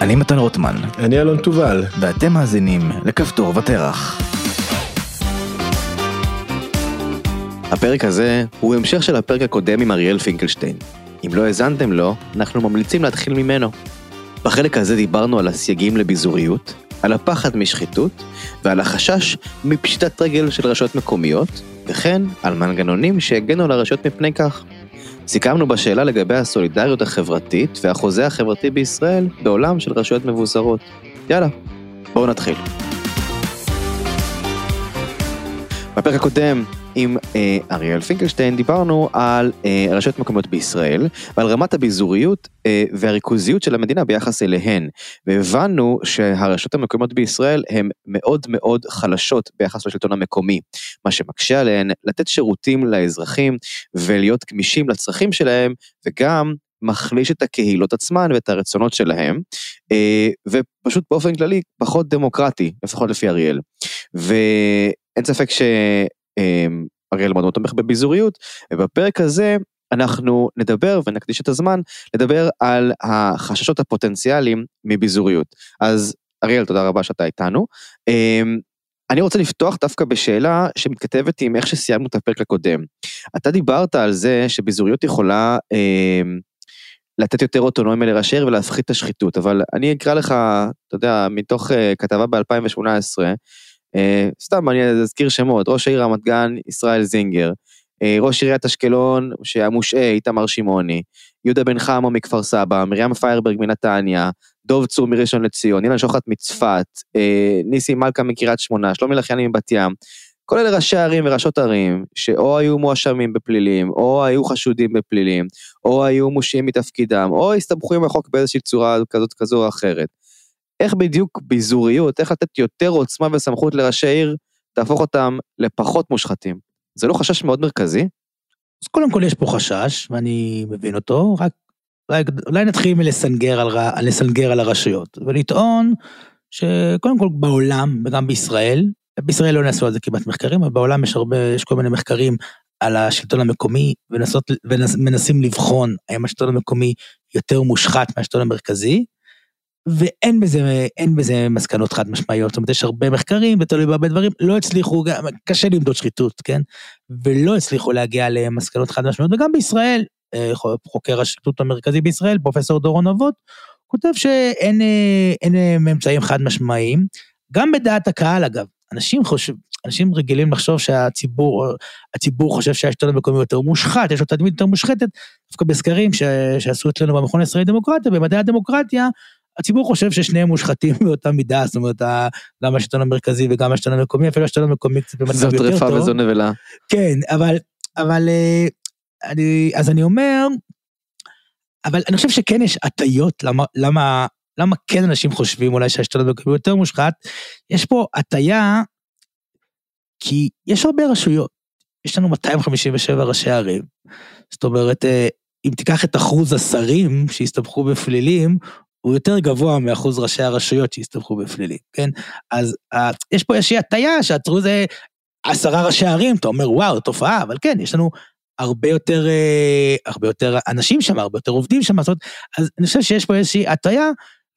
אני מתן רוטמן, אני אלון תובל. ואתם מאזינים לכפתור ותרח. הפרק הזה הוא המשך של הפרק הקודם עם אריאל פינקלשטיין. אם לא האזנתם לו, אנחנו ממליצים להתחיל ממנו. בחלק הזה דיברנו על הסייגים לביזוריות, על הפחד משחיתות ועל החשש מפשיטת רגל של רשויות מקומיות, וכן על מנגנונים שהגנו על הרשויות מפני כך. סיכמנו בשאלה לגבי הסולידריות החברתית והחוזה החברתי בישראל בעולם של רשויות מבוזרות. יאללה, בואו נתחיל. בפרק הקודם עם אה, אריאל פינקלשטיין דיברנו על אה, רשויות מקומיות בישראל ועל רמת הביזוריות אה, והריכוזיות של המדינה ביחס אליהן והבנו שהרשויות המקומיות בישראל הן מאוד מאוד חלשות ביחס לשלטון המקומי מה שמקשה עליהן לתת שירותים לאזרחים ולהיות גמישים לצרכים שלהם וגם מחליש את הקהילות עצמן ואת הרצונות שלהם, אה, ופשוט באופן כללי פחות דמוקרטי, לפחות לפי אריאל. ואין ספק ש... אריאל מאוד מאוד תומך בביזוריות, ובפרק הזה אנחנו נדבר ונקדיש את הזמן לדבר על החששות הפוטנציאליים מביזוריות. אז אריאל, תודה רבה שאתה איתנו. אמ, אני רוצה לפתוח דווקא בשאלה שמתכתבת עם איך שסיימנו את הפרק הקודם. אתה דיברת על זה שביזוריות יכולה אה, לתת יותר אוטונומיה לראשי עיר ולהפחית את השחיתות, אבל אני אקרא לך, אתה יודע, מתוך uh, כתבה ב-2018, אה, סתם אני אזכיר שמות, ראש העיר רמת גן, ישראל זינגר, אה, ראש עיריית אשקלון, שהמושעה, איתמר שמעוני, יהודה בן חמו מכפר סבא, מרים פיירברג מנתניה, דוב צור מראשון לציון, אילן שוחט מצפת, אה, ניסי מלכה מקריית שמונה, שלומי לחיאני מבת ים, כל אלה ראשי ערים וראשות ערים, שאו היו מואשמים בפלילים, או היו חשודים בפלילים, או היו מושעים מתפקידם, או הסתבכו עם החוק באיזושהי צורה כזאת כזו או אחרת. איך בדיוק ביזוריות, איך לתת יותר עוצמה וסמכות לראשי עיר, תהפוך אותם לפחות מושחתים. זה לא חשש מאוד מרכזי? אז קודם כל יש פה חשש, ואני מבין אותו, רק אולי, אולי נתחיל מלסנגר על, לסנגר על הרשויות, ולטעון שקודם כל בעולם, וגם בישראל, בישראל לא נעשו על זה כמעט מחקרים, אבל בעולם יש הרבה, יש כל מיני מחקרים על השלטון המקומי, ונסות, ומנסים לבחון האם השלטון המקומי יותר מושחת מהשלטון המרכזי, ואין בזה, אין בזה מסקנות חד משמעיות, זאת אומרת יש הרבה מחקרים ותלוי בהרבה דברים, לא הצליחו, גם, קשה למדוד שחיתות, כן? ולא הצליחו להגיע למסקנות חד משמעיות, וגם בישראל, אה, חוקר השחיתות המרכזי בישראל, פרופסור דורון אבות, כותב שאין אה, ממצאים חד משמעיים, גם בדעת הקהל אגב, אנשים חושב, אנשים רגילים לחשוב שהציבור, הציבור חושב שהשלטון המקומי יותר מושחת, יש לו תדמית יותר מושחתת, דווקא בסקרים שעשו אצלנו במכון הישראלי דמוקרטיה, במדעי הדמוקרטיה, הציבור חושב ששניהם מושחתים באותה מידה, זאת אומרת, גם השלטון המרכזי וגם השלטון המקומי, אפילו השלטון המקומי קצת במצב יותר טוב. זו טרפה וזו נבלה. כן, אבל, אבל, אה, אני, אז אני אומר, אבל אני חושב שכן יש הטיות, למה, למה, למה כן אנשים חושבים אולי שהשלטון המקומי יותר מושחת, יש פה הטיה, כי יש הרבה רשויות, יש לנו 257 ראשי ערים, זאת אומרת, אה, אם תיקח את אחוז השרים שהסתבכו בפלילים, הוא יותר גבוה מאחוז ראשי הרשויות שהסתבכו בפלילים, כן? אז uh, יש פה איזושהי הטיה שעצרו איזה עשרה ראשי ערים, אתה אומר וואו, תופעה, אבל כן, יש לנו הרבה יותר, uh, הרבה יותר אנשים שם, הרבה יותר עובדים שם, זאת אז אני חושב שיש פה איזושהי הטיה,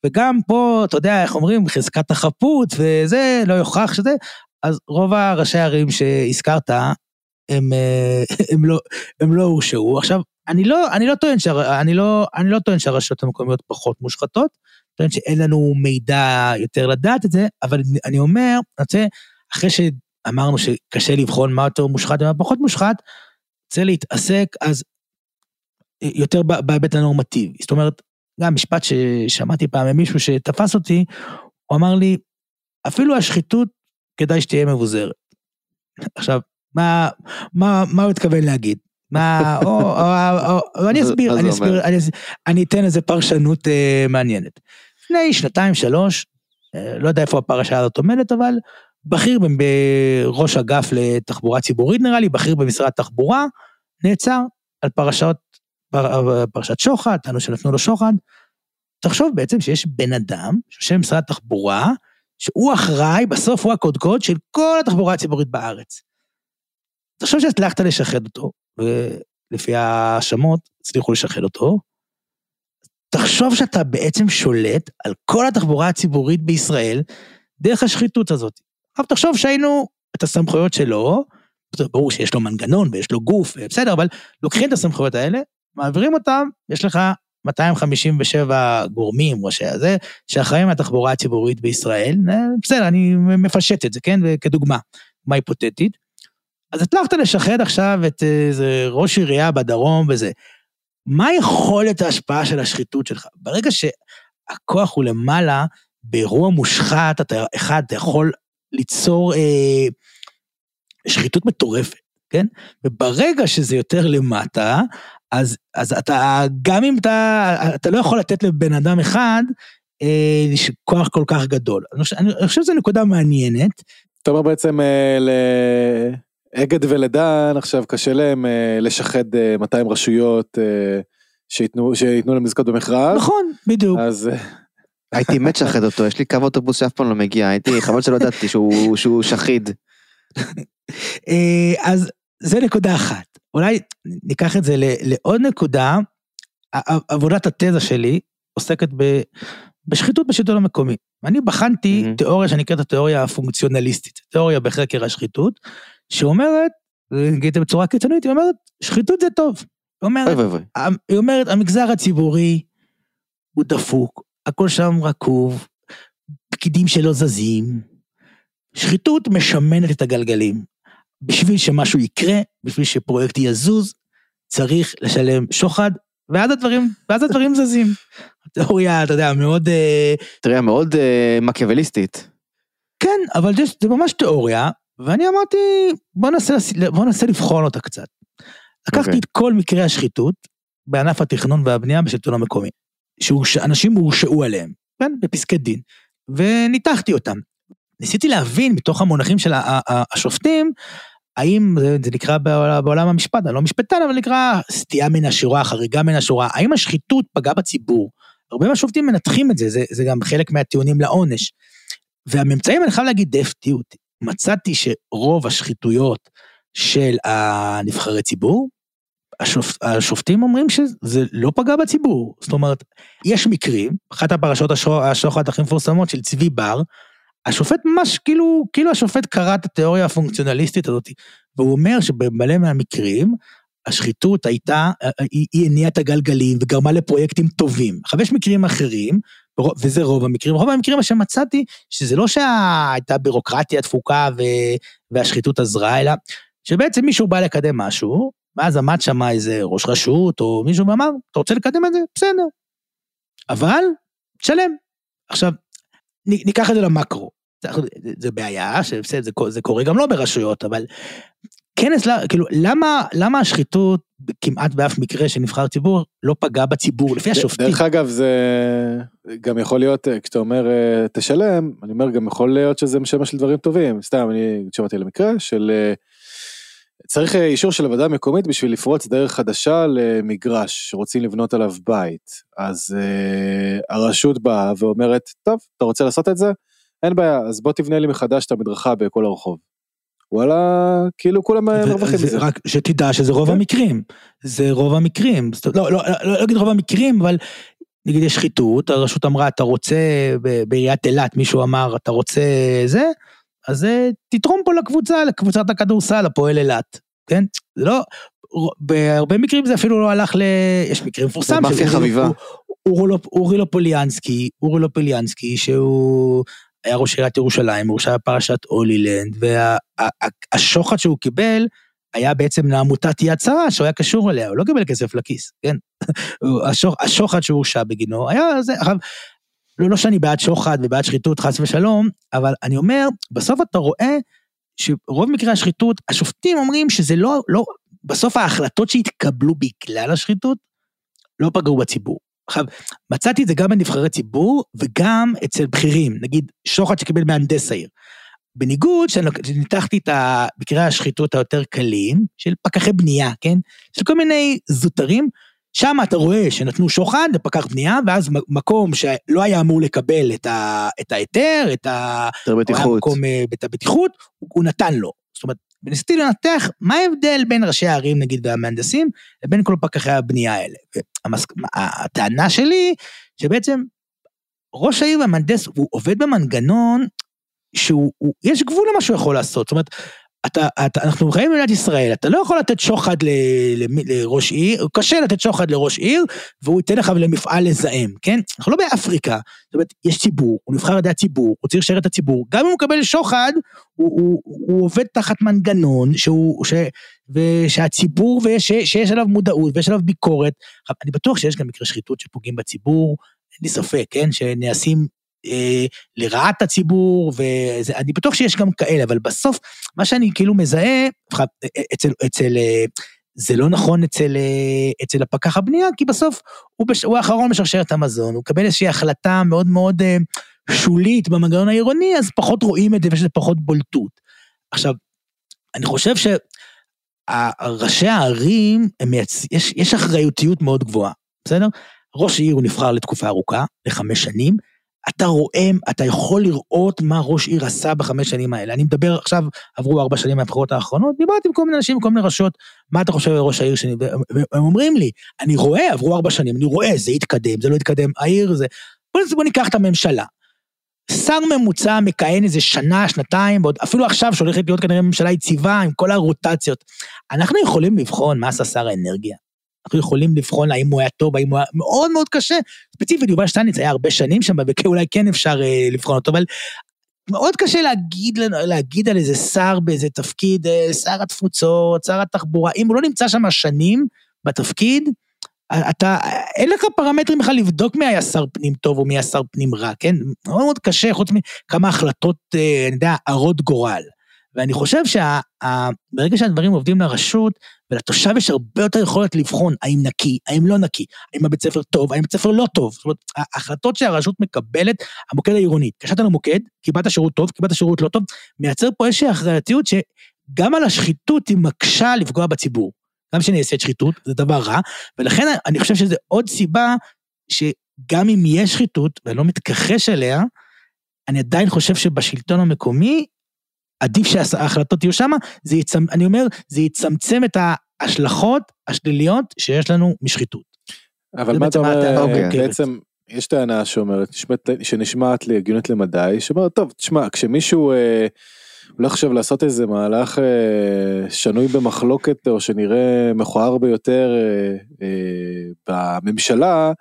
וגם פה, אתה יודע, איך אומרים, חזקת החפות וזה, לא יוכח שזה, אז רוב הראשי הערים שהזכרת, הם, אה, הם, לא, הם לא הורשעו. עכשיו, אני לא, אני לא טוען, שה, אני לא, אני לא טוען שהרשויות המקומיות פחות מושחתות, טוען שאין לנו מידע יותר לדעת את זה, אבל אני אומר, אני רוצה, אחרי שאמרנו שקשה לבחון מה יותר מושחת ומה פחות מושחת, רוצה להתעסק אז יותר בהיבט הנורמטיבי. זאת אומרת, גם משפט ששמעתי פעם ממישהו שתפס אותי, הוא אמר לי, אפילו השחיתות כדאי שתהיה מבוזרת. עכשיו, מה, מה, מה הוא התכוון להגיד? מה, או, או, או, או, אני אסביר, אני אסביר, אני, אני אתן איזה פרשנות אה, מעניינת. לפני שנתיים, שלוש, אה, לא יודע איפה הפרשה הזאת עומדת, אבל בכיר בראש אגף לתחבורה ציבורית נראה לי, בכיר במשרד התחבורה, נעצר על פרשות, פר, פרשת שוחד, טענו שנתנו לו שוחד. תחשוב בעצם שיש בן אדם, שיושב במשרד התחבורה, שהוא אחראי, בסוף הוא הקודקוד של כל התחבורה הציבורית בארץ. תחשוב שהצלחת לשחד אותו, ולפי ההאשמות הצליחו לשחד אותו. תחשוב שאתה בעצם שולט על כל התחבורה הציבורית בישראל דרך השחיתות הזאת. עכשיו תחשוב שהיינו את הסמכויות שלו, ברור שיש לו מנגנון ויש לו גוף, בסדר, אבל לוקחים את הסמכויות האלה, מעבירים אותם, יש לך 257 גורמים, ראשי הזה, שאחראים על התחבורה הציבורית בישראל, אה, בסדר, אני מפשט את זה, כן, כדוגמה, דוגמה היפותטית. אז הצלחת לשחד עכשיו את איזה ראש עירייה בדרום וזה. מה יכולת ההשפעה של השחיתות שלך? ברגע שהכוח הוא למעלה, באירוע מושחת, אתה, אחד, אתה יכול ליצור אה, שחיתות מטורפת, כן? וברגע שזה יותר למטה, אז, אז אתה, גם אם אתה, אתה לא יכול לתת לבן אדם אחד אה, כוח כל כך גדול. אני חושב, אני חושב שזו נקודה מעניינת. אתה אומר בעצם אה, לאגד ולדן עכשיו קשה להם אה, לשחד אה, 200 רשויות אה, שייתנו, שייתנו להם לזכות במכרז. נכון, בדיוק. אז... אה, הייתי מת לשחד אותו, יש לי קו אוטובוס שאף פעם לא מגיע, הייתי, חבל שלא ידעתי שהוא, שהוא שחיד. אה, אז זה נקודה אחת. אולי ניקח את זה לעוד נקודה. עבודת התזה שלי עוסקת ב, בשחיתות בשלטון המקומי. אני בחנתי mm-hmm. תיאוריה שנקראת התיאוריה הפונקציונליסטית, תיאוריה בחקר השחיתות, שאומרת, נגיד בצורה קיצונית, היא אומרת, שחיתות זה טוב. היא אומרת, היא אומרת, המגזר הציבורי הוא דפוק, הכל שם רקוב, פקידים שלא זזים. שחיתות משמנת את הגלגלים. בשביל שמשהו יקרה, בשביל שפרויקט יזוז, צריך לשלם שוחד, ואז הדברים, ואז הדברים זזים. תיאוריה, אתה יודע, מאוד... אה, תיאוריה מאוד אה, מקיאווליסטית. כן, אבל זה, זה ממש תיאוריה, ואני אמרתי, בוא ננסה, בוא ננסה לבחון אותה קצת. לקחתי okay. אוקיי. את כל מקרי השחיתות בענף התכנון והבנייה בשלטון המקומי, שאנשים הורשעו עליהם, כן, בפסקי דין, וניתחתי אותם. ניסיתי להבין מתוך המונחים של השופטים, האם, זה, זה נקרא בעולם המשפט, אני לא משפטן, אבל נקרא סטייה מן השורה, חריגה מן השורה, האם השחיתות פגעה בציבור? הרבה מהשופטים מנתחים את זה, זה, זה גם חלק מהטיעונים לעונש. והממצאים, אני חייב להגיד, די הפתיעו אותי. מצאתי שרוב השחיתויות של הנבחרי ציבור, השופ, השופטים אומרים שזה לא פגע בציבור. זאת אומרת, יש מקרים, אחת הפרשות השוחד הכי מפורסמות של צבי בר, השופט ממש כאילו, כאילו השופט קרא את התיאוריה הפונקציונליסטית הזאת, והוא אומר שבמלא מהמקרים, השחיתות הייתה, היא, הניעה את הגלגלים וגרמה לפרויקטים טובים. עכשיו יש מקרים אחרים, וזה רוב המקרים, רוב המקרים מה שמצאתי, שזה לא שהייתה בירוקרטיה דפוקה והשחיתות עזרה, אלא שבעצם מישהו בא לקדם משהו, ואז עמד שם איזה ראש רשות, או מישהו ואמר, אתה רוצה לקדם את זה? בסדר. אבל, תשלם. עכשיו, ניקח את זה למקרו. זה בעיה, שבסדר, זה, זה קורה גם לא ברשויות, אבל כנס, כאילו, למה, למה השחיתות כמעט באף מקרה של נבחר ציבור לא פגע בציבור, לפי השופטים? דרך אגב, זה גם יכול להיות, כשאתה אומר אה, תשלם, אני אומר, גם יכול להיות שזה משמש של דברים טובים. סתם, אני שמעתי על המקרה של... אה, צריך אה, אישור של הוועדה המקומית בשביל לפרוץ דרך חדשה למגרש שרוצים לבנות עליו בית. אז uh, הרשות באה ואומרת, טוב, אתה רוצה לעשות את זה? אין בעיה, אז בוא תבנה לי מחדש את המדרכה בכל הרחוב. וואלה, כאילו כולם מרוויחים מזה. רק שתדע שזה רוב כן. המקרים. זה רוב המקרים. לא, לא, לא, לא אגיד רוב המקרים, אבל נגיד יש שחיתות, הרשות אמרה, אתה רוצה, בעיריית אילת מישהו אמר, אתה רוצה זה, אז אה, תתרום פה לקבוצה, לקבוצת הכדורסל, הפועל אילת, כן? זה לא, בהרבה מקרים זה אפילו לא הלך ל... יש מקרים מפורסם. מאפיה חביבה. אורי לופוליאנסקי, אורי לופוליאנסקי, שהוא היה ראש עיריית ירושלים, הורשע בפרשת הולילנד, והשוחד שהוא קיבל, היה בעצם לעמותת יד שרה שהוא היה קשור אליה, הוא לא קיבל כסף לכיס, כן? השוחד שהוא הורשע בגינו היה זה, עכשיו, לא, לא שאני בעד שוחד ובעד שחיתות, חס ושלום, אבל אני אומר, בסוף אתה רואה שרוב מקרי השחיתות, השופטים אומרים שזה לא, לא, בסוף ההחלטות שהתקבלו בגלל השחיתות, לא פגעו בציבור. עכשיו, מצאתי את זה גם בנבחרי ציבור וגם אצל בכירים, נגיד שוחד שקיבל מהנדס העיר. בניגוד שניתחתי את מקרי השחיתות היותר קלים, של פקחי בנייה, כן? של כל מיני זוטרים, שם אתה רואה שנתנו שוחד לפקח בנייה, ואז מקום שלא היה אמור לקבל את ההיתר, את הבטיחות, את הבטיחות, הוא, הוא נתן לו. זאת אומרת, וניסיתי לנתח מה ההבדל בין ראשי הערים, נגיד, והמהנדסים, לבין כל פקחי הבנייה האלה. והמס... הטענה שלי, שבעצם ראש העיר והמהנדס, הוא עובד במנגנון שהוא, הוא, יש גבול למה שהוא יכול לעשות. זאת אומרת, אתה, אתה, אנחנו חיים במדינת ישראל, אתה לא יכול לתת שוחד ל, ל, לראש עיר, קשה לתת שוחד לראש עיר, והוא ייתן לך למפעל לזהם, כן? אנחנו לא באפריקה, זאת אומרת, יש ציבור, הוא נבחר על ידי הציבור, הוא צריך לשרת את הציבור, גם אם הוא מקבל שוחד, הוא, הוא, הוא עובד תחת מנגנון שהוא, ש, ושהציבור, ויש, שיש עליו מודעות ויש עליו ביקורת. אני בטוח שיש גם מקרי שחיתות שפוגעים בציבור, אין לי ספק, כן? שנעשים אה, לרעת הציבור, ואני בטוח שיש גם כאלה, אבל בסוף, מה שאני כאילו מזהה, אצל, אצל, אה, זה לא נכון אצל, אה, אצל הפקח הבנייה, כי בסוף הוא, בש, הוא האחרון בשרשרת המזון, הוא מקבל איזושהי החלטה מאוד מאוד שולית במנגנון העירוני, אז פחות רואים את זה ויש לזה פחות בולטות. עכשיו, אני חושב שראשי הערים, מייצ... יש, יש אחריותיות מאוד גבוהה, בסדר? ראש העיר הוא נבחר לתקופה ארוכה, לחמש שנים, אתה רואה, אתה יכול לראות מה ראש עיר עשה בחמש שנים האלה. אני מדבר עכשיו, עברו ארבע שנים מהבחירות האחרונות, דיברתי עם כל מיני אנשים, עם כל מיני רשויות, מה אתה חושב על ראש העיר שלי? והם אומרים לי, אני רואה, עברו ארבע שנים, אני רואה, זה התקדם, זה לא התקדם, העיר זה... בוא, בוא ניקח את הממשלה. שר ממוצע מכהן איזה שנה, שנתיים, ועוד אפילו עכשיו שהולכת להיות כנראה ממשלה יציבה עם כל הרוטציות. אנחנו יכולים לבחון מה עשה שר האנרגיה. אנחנו יכולים לבחון האם הוא היה טוב, האם הוא היה מאוד מאוד קשה. ספציפית יובל שטייניץ היה הרבה שנים שם, ואולי כן אפשר אה, לבחון אותו, אבל מאוד קשה להגיד, להגיד על איזה שר באיזה תפקיד, אה, שר התפוצות, שר התחבורה, אם הוא לא נמצא שם שנים בתפקיד, אתה, אין לך פרמטרים בכלל לבדוק מי היה שר פנים טוב או מי היה שר פנים רע, כן? מאוד מאוד קשה, חוץ מכמה החלטות, אה, אני יודע, הרות גורל. ואני חושב שברגע שהדברים עובדים לרשות, ולתושב יש הרבה יותר יכולת לבחון האם נקי, האם לא נקי, האם הבית ספר טוב, האם בית ספר לא טוב. זאת אומרת, ההחלטות שהרשות מקבלת, המוקד העירוני, התקשרת למוקד, קיבלת שירות טוב, קיבלת שירות לא טוב, מייצר פה איזושהי אחריותיות שגם על השחיתות היא מקשה לפגוע בציבור. גם שנעשית שחיתות, זה דבר רע, ולכן אני חושב שזה עוד סיבה שגם אם יש שחיתות, ואני לא מתכחש אליה, אני עדיין חושב שבשלטון המקומי עדיף שההחלטות יהיו שם, זה יצמ... אני אומר, זה יצמצם את ההשלכות השליליות שיש לנו משחיתות. אבל מה אתה אומר, אוקיי. בעצם יש טענה שאומרת, שנשמעת לי הגיונית למדי, שאומרת, טוב, תשמע, כשמישהו אה, הולך עכשיו לעשות איזה מהלך אה, שנוי במחלוקת, או שנראה מכוער ביותר אה, אה, בממשלה,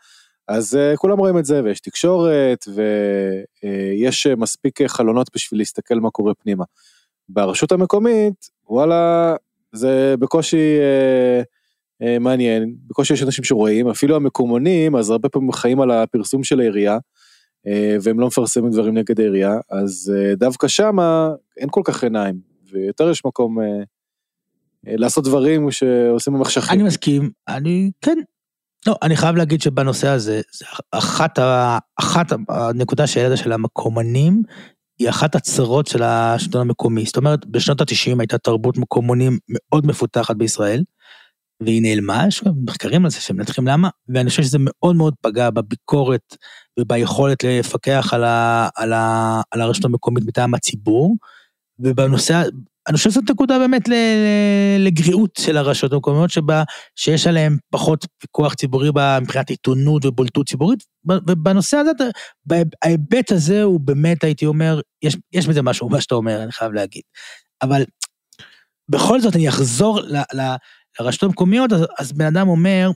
אז uh, כולם רואים את זה ויש תקשורת ויש uh, מספיק חלונות בשביל להסתכל מה קורה פנימה. ברשות המקומית, וואלה, זה בקושי uh, uh, מעניין, בקושי יש אנשים שרואים, אפילו המקומונים, אז הרבה פעמים חיים על הפרסום של העירייה, uh, והם לא מפרסמים דברים נגד העירייה, אז uh, דווקא שמה אין כל כך עיניים, ויותר יש מקום uh, uh, לעשות דברים שעושים במחשכים. אני מסכים, אני, כן, לא, אני חייב להגיד שבנושא הזה, אחת, אחת הנקודה שהעלית של המקומנים, היא אחת הצרות של השלטון המקומי. זאת אומרת, בשנות ה-90 הייתה תרבות מקומונים מאוד מפותחת בישראל, והיא נעלמה, יש מחקרים על זה שמנתחים למה, ואני חושב שזה מאוד מאוד פגע בביקורת וביכולת לפקח על, ה, על, ה, על הרשות המקומית מטעם הציבור, ובנושא, אני חושב שזאת נקודה באמת לגריעות של הרשויות המקומיות, שבה, שיש עליהן פחות פיקוח ציבורי מבחינת עיתונות ובולטות ציבורית, ובנושא הזה, ההיבט הזה הוא באמת, הייתי אומר, יש, יש בזה משהו, מה שאתה אומר, אני חייב להגיד. אבל בכל זאת, אני אחזור ל, ל, לרשויות המקומיות, אז, אז בן אדם אומר,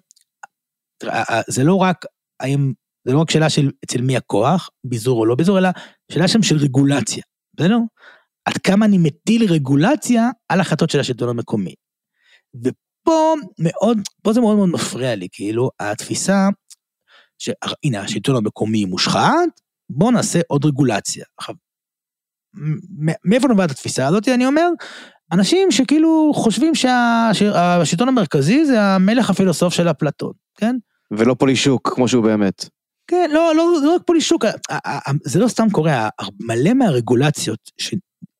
זה לא רק, האם, זה לא רק שאלה של אצל מי הכוח, ביזור או לא ביזור, אלא שאלה שם של רגולציה, בסדר? עד כמה אני מטיל רגולציה על החלטות של השלטון המקומי. ופה מאוד, פה זה מאוד מאוד מפריע לי, כאילו, התפיסה, שהנה, השלטון המקומי מושחת, בואו נעשה עוד רגולציה. עכשיו, מאיפה נובעת התפיסה הזאת, אני אומר? אנשים שכאילו חושבים שהשלטון המרכזי זה המלך הפילוסוף של אפלטון, כן? ולא פולישוק, כמו שהוא באמת. כן, לא, לא, לא רק פולישוק, זה לא סתם קורה, מלא מהרגולציות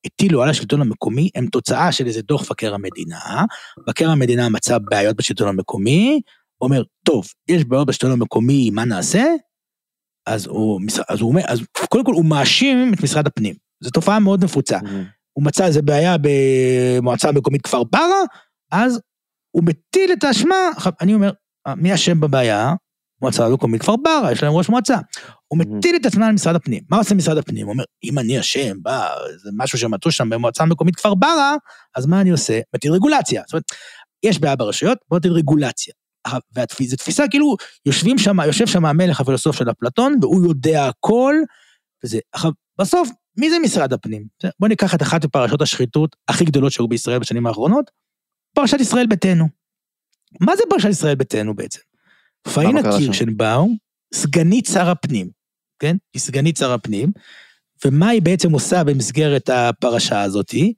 הטילו על השלטון המקומי הם תוצאה של איזה דוח מבקר המדינה, מבקר המדינה מצא בעיות בשלטון המקומי, אומר, טוב, יש בעיות בשלטון המקומי, מה נעשה? אז הוא, אז הוא אומר, אז קודם כל הוא מאשים את משרד הפנים, זו תופעה מאוד נפוצה. Mm-hmm. הוא מצא איזה בעיה במועצה המקומית כפר ברא, אז הוא מטיל את האשמה, אני אומר, מי אשם בבעיה? מועצה המקומית כפר ברא, יש להם ראש מועצה. הוא. מטיל את עצמה על משרד הפנים. מה עושה משרד הפנים? הוא אומר, אם אני אשם, בא, זה משהו שמצאו שם במועצה המקומית כפר ברא, אז מה אני עושה? מטיל רגולציה. זאת אומרת, יש בעיה ברשויות, בוא נטיל רגולציה. וזו תפיסה כאילו, יושבים שם, יושב שם המלך הפילוסוף של אפלטון, והוא יודע הכל, וזה, עכשיו, בסוף, מי זה משרד הפנים? בוא ניקח את אחת מפרשות השחיתות הכי גדולות שהיו בישראל בשנים האחרונות, פרשת ישראל ביתנו. מה זה פרשת ישראל ביתנו בעצם? פאינה? קירשנבאום, סגנית שר הפנים, כן? היא סגנית שר הפנים, ומה היא בעצם עושה במסגרת הפרשה הזאתי?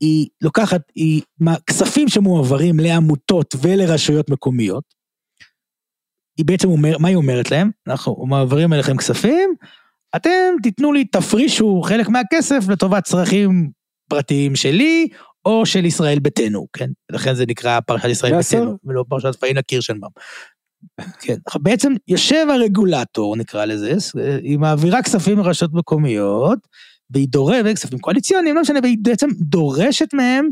היא לוקחת, היא, מה, כספים שמועברים לעמותות ולרשויות מקומיות, היא בעצם אומר, מה היא אומרת להם? אנחנו מעבירים אליכם כספים, אתם תיתנו לי, תפרישו חלק מהכסף לטובת צרכים פרטיים שלי, או של ישראל ביתנו, כן? לכן זה נקרא פרשת ישראל? ביתנו, ולא פרשת פאינה קירשנבאום. כן, בעצם יושב הרגולטור, נקרא לזה, היא מעבירה כספים לרשויות מקומיות, והיא דורשת, כספים קואליציוניים, לא משנה, והיא בעצם דורשת מהם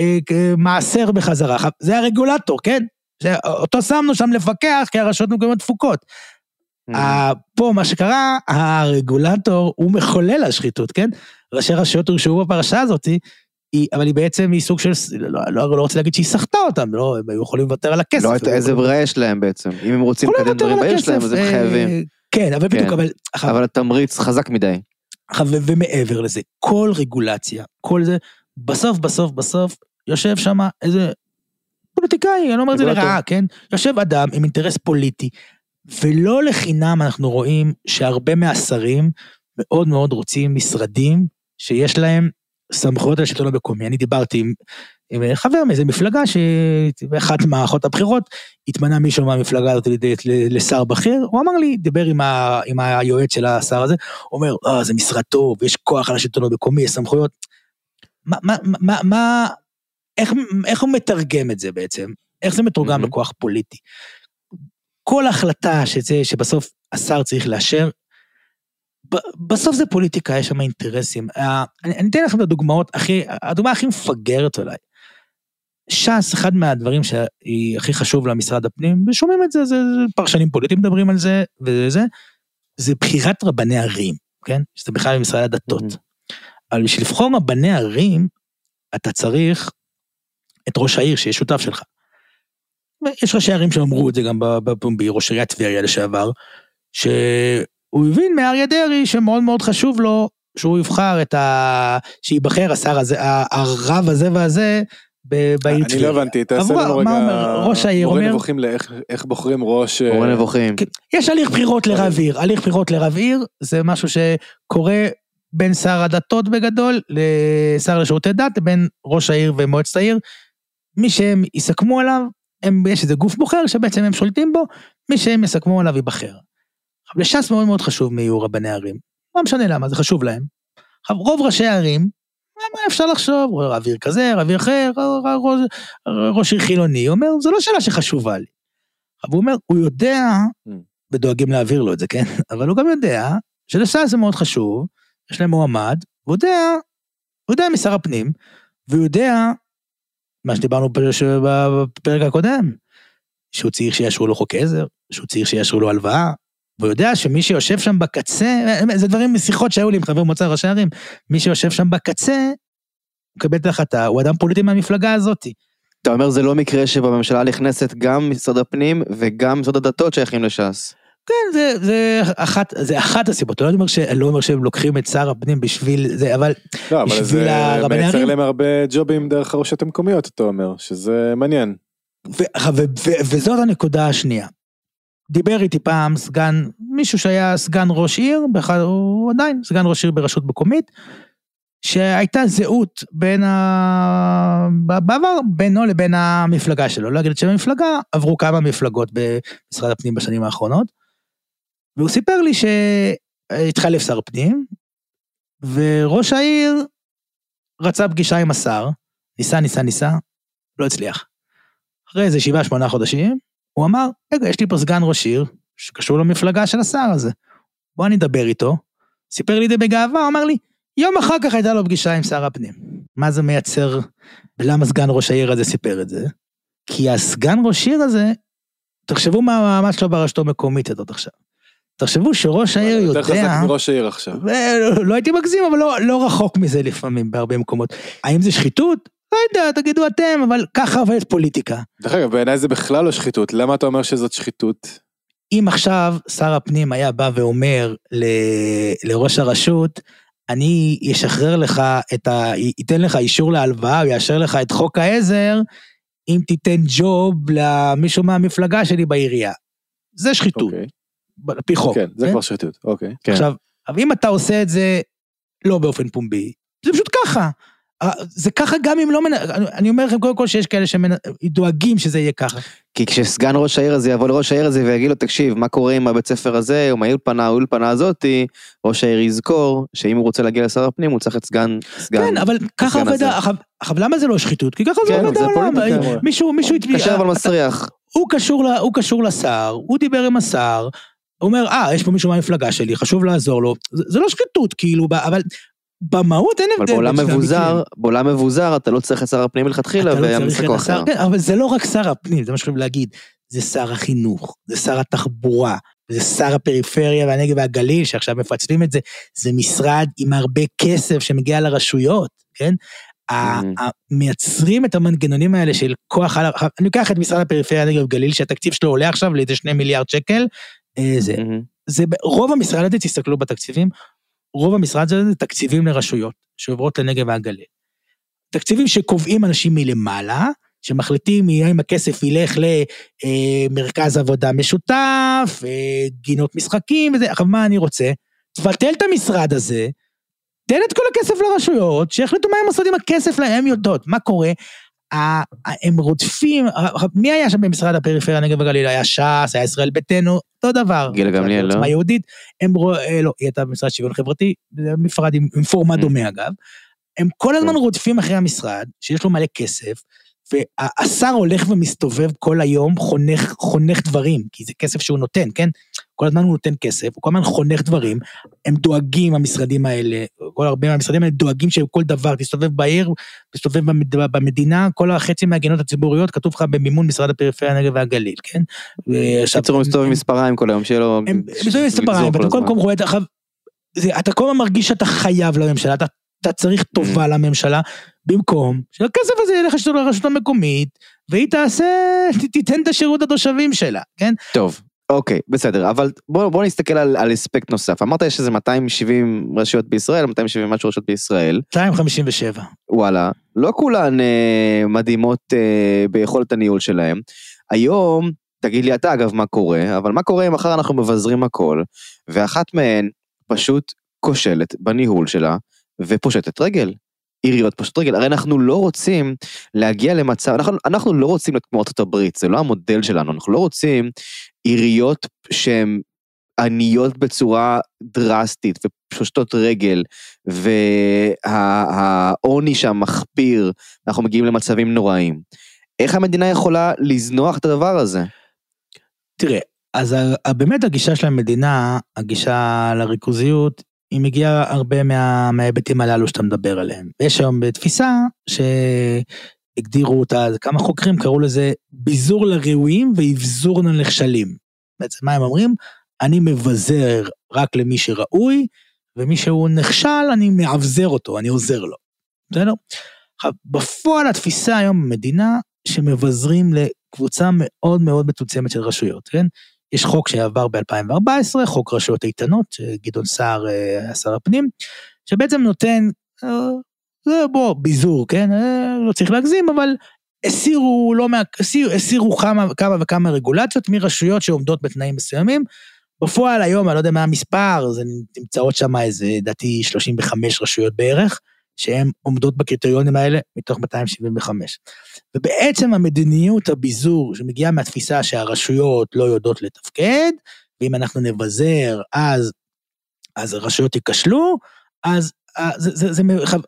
אה, כ- מעשר בחזרה. זה הרגולטור, כן? זה- אותו שמנו שם לפקח, כי הרשויות מקומיות דפוקות. Mhm. ה- פה מה שקרה, הרגולטור הוא מחולל השחיתות, כן? ראשי רשויות הורשעו בפרשה הזאת, היא, אבל היא בעצם היא סוג של, לא, לא, לא רוצה להגיד שהיא סחטה אותם, לא, הם היו יכולים לוותר על הכסף. לא הם איזה ברירה יש להם בעצם. אם הם רוצים לקדם דברים בעיר שלהם, אז הם אה, חייבים. כן, אבל בדיוק, כן. אבל... עכשיו, אבל התמריץ חזק מדי. ומעבר לזה, כל רגולציה, כל זה, בסוף, בסוף, בסוף, יושב שם איזה פוליטיקאי, אני לא אומר את זה. לרעה, כן? יושב אדם עם אינטרס פוליטי, ולא לחינם אנחנו רואים שהרבה מהשרים מאוד מאוד רוצים משרדים שיש להם סמכויות השלטון המקומי. אני דיברתי עם, עם חבר מאיזה מפלגה שבאחת מערכות הבחירות התמנה מישהו מהמפלגה הזאת לשר בכיר, הוא אמר לי, דיבר עם, ה, עם היועץ של השר הזה, הוא אומר, אה, זה משרד טוב, יש כוח על השלטון המקומי, יש סמכויות. מה, מה, מה, מה, איך, איך הוא מתרגם את זה בעצם? איך זה מתורגם Mhm. לכוח פוליטי? כל החלטה שזה, שבסוף השר צריך לאשר, בסוף זה פוליטיקה, יש שם אינטרסים. אה, אני, אני אתן לכם את הדוגמאות הכי, הדוגמה הכי מפגרת אולי. ש"ס, אחד מהדברים שהיא הכי חשוב למשרד הפנים, ושומעים את זה, זה, זה פרשנים פוליטיים מדברים על זה, וזה, זה בחירת רבני ערים, כן? שזה בכלל במשרד הדתות. אבל בשביל לבחור רבני ערים, אתה צריך את ראש העיר שיהיה שותף שלך. יש ראשי ערים שאמרו את זה גם בפומבי, ראש עיריית טבריה לשעבר, שהוא הבין מאריה דרעי שמאוד מאוד חשוב לו שהוא יבחר את ה... שייבחר השר הזה, ה- הרב הזה והזה אני. לא הבנתי, תעשה לנו רגע... מה אומר? ראש העיר מורה נבוכים לאיך איך בוחרים ראש... אה, מורה נבוכים. יש הליך בחירות לרב עיר, הליך בחירות לרב עיר זה משהו שקורה בין שר הדתות בגדול לשר לשירותי דת לבין ראש העיר ומועצת העיר. מי שהם יסכמו עליו, הם, יש איזה גוף בוחר שבעצם הם שולטים בו, מי שהם יסכמו עליו ייבחר. עכשיו לש"ס מאוד מאוד חשוב מי יהיו רבני ערים, לא משנה למה, זה חשוב להם. עכשיו רוב ראשי הערים, מה אפשר לחשוב, רב עיר כזה, רב עיר אחר, ראש- עיר חילוני, הוא אומר, זו לא שאלה שחשובה לי. אבל הוא אומר, הוא יודע, Mm. ודואגים להעביר לו את זה, כן? אבל הוא גם יודע שלש"ס זה מאוד חשוב, יש להם מועמד, והוא יודע, הוא יודע משר הפנים, והוא יודע, מה שדיברנו בפרק הקודם, שהוא צריך שיאשרו לו חוק עזר, שהוא צריך שיאשרו לו הלוואה, והוא יודע שמי שיושב שם בקצה, זה דברים משיחות שהיו לי עם חבר מועצה ראשי ערים, מי שיושב שם בקצה, מקבל את ההחלטה, הוא אדם פוליטי מהמפלגה הזאתי. אתה אומר זה לא מקרה שבממשלה הנכנסת גם משרד הפנים וגם משרד הדתות שייכים לש"ס. כן, זה, זה, אחת, זה אחת הסיבות, אני לא אומר, ש, אני לא אומר שהם לוקחים את שר הפנים בשביל זה, אבל לא, אבל בשביל זה הרבני מייצר ערים. להם הרבה ג'ובים דרך הרשויות המקומיות, אתה אומר, שזה מעניין. ו, ו, ו, וזאת הנקודה השנייה. דיבר איתי פעם סגן, מישהו שהיה סגן ראש עיר, באחד, הוא עדיין סגן ראש עיר ברשות מקומית, שהייתה זהות בין ה... בעבר בינו לבין המפלגה שלו, לא אגיד את שם המפלגה, עברו כמה מפלגות במשרד הפנים בשנים האחרונות, והוא סיפר לי שהתחלף שר פנים, וראש העיר רצה פגישה עם השר, ניסה, ניסה, ניסה, לא הצליח. אחרי איזה שבעה, שמונה חודשים, הוא אמר, רגע, יש לי פה סגן ראש עיר, שקשור למפלגה של השר הזה. בוא אני אדבר איתו. סיפר לי את זה בגאווה, הוא אמר לי, יום אחר כך הייתה לו פגישה עם שר הפנים. מה זה מייצר, ולמה סגן ראש העיר הזה סיפר את זה? כי הסגן ראש עיר הזה, תחשבו מה המעמד שלו ברשתו המקומית הזאת עכשיו. תחשבו שראש העיר יודע... יותר חזק מראש העיר עכשיו. ולא לא הייתי מגזים, אבל לא, לא רחוק מזה לפעמים בהרבה מקומות. האם זה שחיתות? לא יודע, תגידו אתם, אבל ככה עובדת פוליטיקה. דרך אגב, בעיניי זה בכלל לא שחיתות, למה אתה אומר שזאת שחיתות? אם עכשיו שר הפנים היה בא ואומר ל, לראש הרשות, אני אשחרר לך את ה... ייתן לך אישור להלוואה, הוא יאשר לך את חוק העזר, אם תיתן ג'וב למישהו מהמפלגה שלי בעירייה. זה שחיתות. Okay. אוקיי. על פי חוק. כן, זה כן? כבר שחיתות, אוקיי. כן. עכשיו, אבל אם אתה עושה את זה לא באופן פומבי, זה פשוט ככה. אה, זה ככה גם אם לא מנ... אני אומר לכם קודם כל שיש כאלה שדואגים שזה יהיה ככה. כי כשסגן ראש העיר הזה יבוא לראש העיר הזה ויגיד לו, תקשיב, מה קורה עם הבית ספר הזה, או מהאולפנה, האולפנה הזאתי, ראש העיר יזכור שאם הוא רוצה להגיע לשר הפנים, הוא צריך את סגן, סגן, כן, אבל ככה עובד, עכשיו למה זה לא שחיתות? כי ככה זה כן, עובד העולם. מישהו, מישהו... קשר אבל מסריח. הוא קשור, הוא קשור לשר, הוא דיבר עם השר, הוא אומר, אה, יש פה מישהו מהמפלגה שלי, חשוב לעזור לו. זה, זה לא שחיתות, כאילו, אבל במהות אין הבדל. אבל בעולם מבוזר, בעולם מבוזר אתה לא צריך את שר הפנים מלכתחילה, והמשחק הוא אחר. כן, אבל זה לא רק שר הפנים, זה מה שחייבים להגיד. זה שר החינוך, זה שר התחבורה, זה שר הפריפריה והנגב והגליל, שעכשיו מפצלים את זה, זה משרד עם הרבה כסף שמגיע לרשויות, כן? Mm-hmm. מייצרים את המנגנונים האלה של כוח, אני לוקח את משרד הפריפריה הנגב והגליל, שהתקציב שלו עולה עכשיו לאיזה שני מיליארד שקל, אה, זה, mm-hmm. זה, רוב המשרד הזה, תסתכלו בתקציבים, רוב המשרד הזה זה תקציבים לרשויות שעוברות לנגב והגליל. תקציבים שקובעים אנשים מלמעלה, שמחליטים האם הכסף ילך למרכז עבודה משותף, אה, גינות משחקים וזה, עכשיו מה אני רוצה? תבטל את המשרד הזה, תן את כל הכסף לרשויות, שיחליטו מה הם עושים עם הכסף להם, הם יודעות. מה קורה? הם רודפים, מי היה שם במשרד הפריפריה, נגב וגליל? היה ש"ס, היה ישראל ביתנו, אותו דבר. גילה גמליאל, לא? יהודית, הם, אה, לא, היא הייתה במשרד שוויון חברתי, מפרד עם פורמט mm. דומה אגב. הם כל הזמן רודפים אחרי המשרד, שיש לו מלא כסף, והשר הולך ומסתובב כל היום, חונך, חונך דברים, כי זה כסף שהוא נותן, כן? כל הזמן הוא נותן כסף, הוא כל הזמן חונך דברים, הם דואגים, המשרדים האלה, כל הרבה מהמשרדים האלה דואגים שכל דבר, תסתובב בעיר, תסתובב במדינה, כל החצי מהגינות הציבוריות, כתוב לך במימון משרד הפריפריה, הנגב והגליל, כן? קיצור, הוא מסתובב עם מספריים כל היום, שיהיה לו... הם מסתובבים עם מספריים, ואתה כל הזמן רואה, אתה כל הזמן מרגיש שאתה חייב לממשלה, אתה אתה צריך טובה mm. לממשלה, במקום שהכסף הזה ילך לרשות המקומית, והיא תעשה, תיתן את השירות לתושבים שלה, כן? טוב, אוקיי, בסדר, אבל בוא, בוא נסתכל על, על אספקט נוסף. אמרת יש איזה 270 רשויות בישראל, 270 משהו רשויות בישראל. 257. וואלה, לא כולן אה, מדהימות אה, ביכולת הניהול שלהם. היום, תגיד לי אתה אגב מה קורה, אבל מה קורה אם מחר אנחנו מבזרים הכל, ואחת מהן פשוט כושלת בניהול שלה, ופושטת רגל. עיריות פושטות רגל, הרי אנחנו לא רוצים להגיע למצב, אנחנו, אנחנו לא רוצים להיות כמו ארצות הברית, זה לא המודל שלנו, אנחנו לא רוצים עיריות שהן עניות בצורה דרסטית ופושטות רגל, והעוני שם מחפיר, אנחנו מגיעים למצבים נוראים. איך המדינה יכולה לזנוח את הדבר הזה? תראה, אז באמת הגישה של המדינה, הגישה לריכוזיות, היא מגיעה הרבה מה, מההיבטים הללו שאתה מדבר עליהם. יש היום תפיסה שהגדירו אותה, כמה חוקרים קראו לזה ביזור לראויים ואבזור לנכשלים. בעצם מה הם אומרים? אני מבזר רק למי שראוי, ומי שהוא נכשל, אני מאבזר אותו, אני עוזר לו. בסדר? עכשיו, בפועל התפיסה היום במדינה, שמבזרים לקבוצה מאוד מאוד מצומצמת של רשויות, כן? יש חוק שעבר ב-2014, חוק רשויות איתנות, שגדעון סער אה, שר הפנים, שבעצם נותן, אה, בוא, ביזור, כן? אה, לא צריך להגזים, אבל הסירו לא מה... הסירו, הסירו כמה, כמה וכמה רגולציות מרשויות שעומדות בתנאים מסוימים. בפועל היום, אני לא יודע מה המספר, זה נמצאות שם איזה, לדעתי, 35 רשויות בערך. שהן עומדות בקריטריונים האלה מתוך 275. ובעצם המדיניות הביזור שמגיעה מהתפיסה שהרשויות לא יודעות לתפקד, ואם אנחנו נבזר אז, אז הרשויות ייכשלו, אז זה, זה, זה,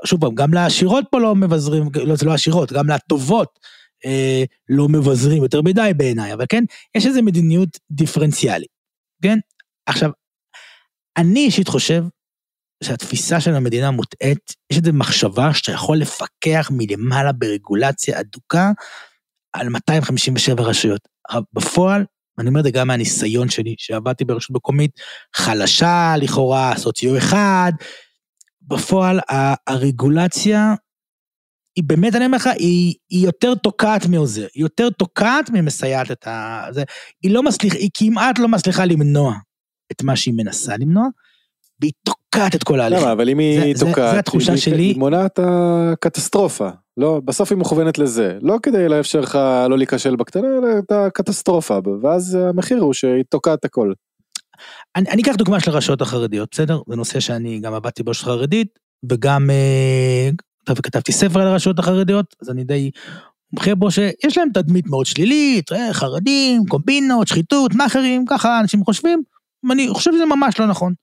שוב פעם, גם לעשירות פה לא מבזרים, לא, זה לא עשירות, גם לטובות אה, לא מבזרים יותר מדי בעיניי, אבל כן, יש איזו מדיניות דיפרנציאלית, כן? עכשיו, אני אישית חושב שהתפיסה של המדינה מוטעית, יש איזו מחשבה שאתה יכול לפקח מלמעלה ברגולציה אדוקה על 257 רשויות. בפועל, אני אומר את זה גם מהניסיון שלי, שעבדתי ברשות מקומית חלשה לכאורה, סוציו אחד, בפועל הרגולציה היא באמת, אני אומר לך, היא, היא יותר תוקעת מעוזר, היא יותר תוקעת ממסייעת את ה... זה, היא לא מצליחה, היא כמעט לא מצליחה למנוע את מה שהיא מנסה למנוע, והיא תוקעת את כל ההליכים. למה, אבל אם היא תוקעת, זה התחושה היא- שלי. היא מונעת הקטסטרופה. לא, בסוף היא מכוונת לזה. לא כדי לאפשר לך לא להיכשל בקטנה, אלא את הקטסטרופה. ואז המחיר הוא שהיא תוקעת הכל. אני, אני אקח דוגמה של הרשויות החרדיות, בסדר? זה נושא שאני גם עבדתי ברשות חרדית, וגם אה, כתב- כתבתי ספר על הרשויות החרדיות, אז אני די מומחה בו שיש להם תדמית מאוד שלילית, אה, חרדים, קומבינות, שחיתות, מאכערים, ככה אנשים חושבים, ואני חושב שזה ממש לא נכון.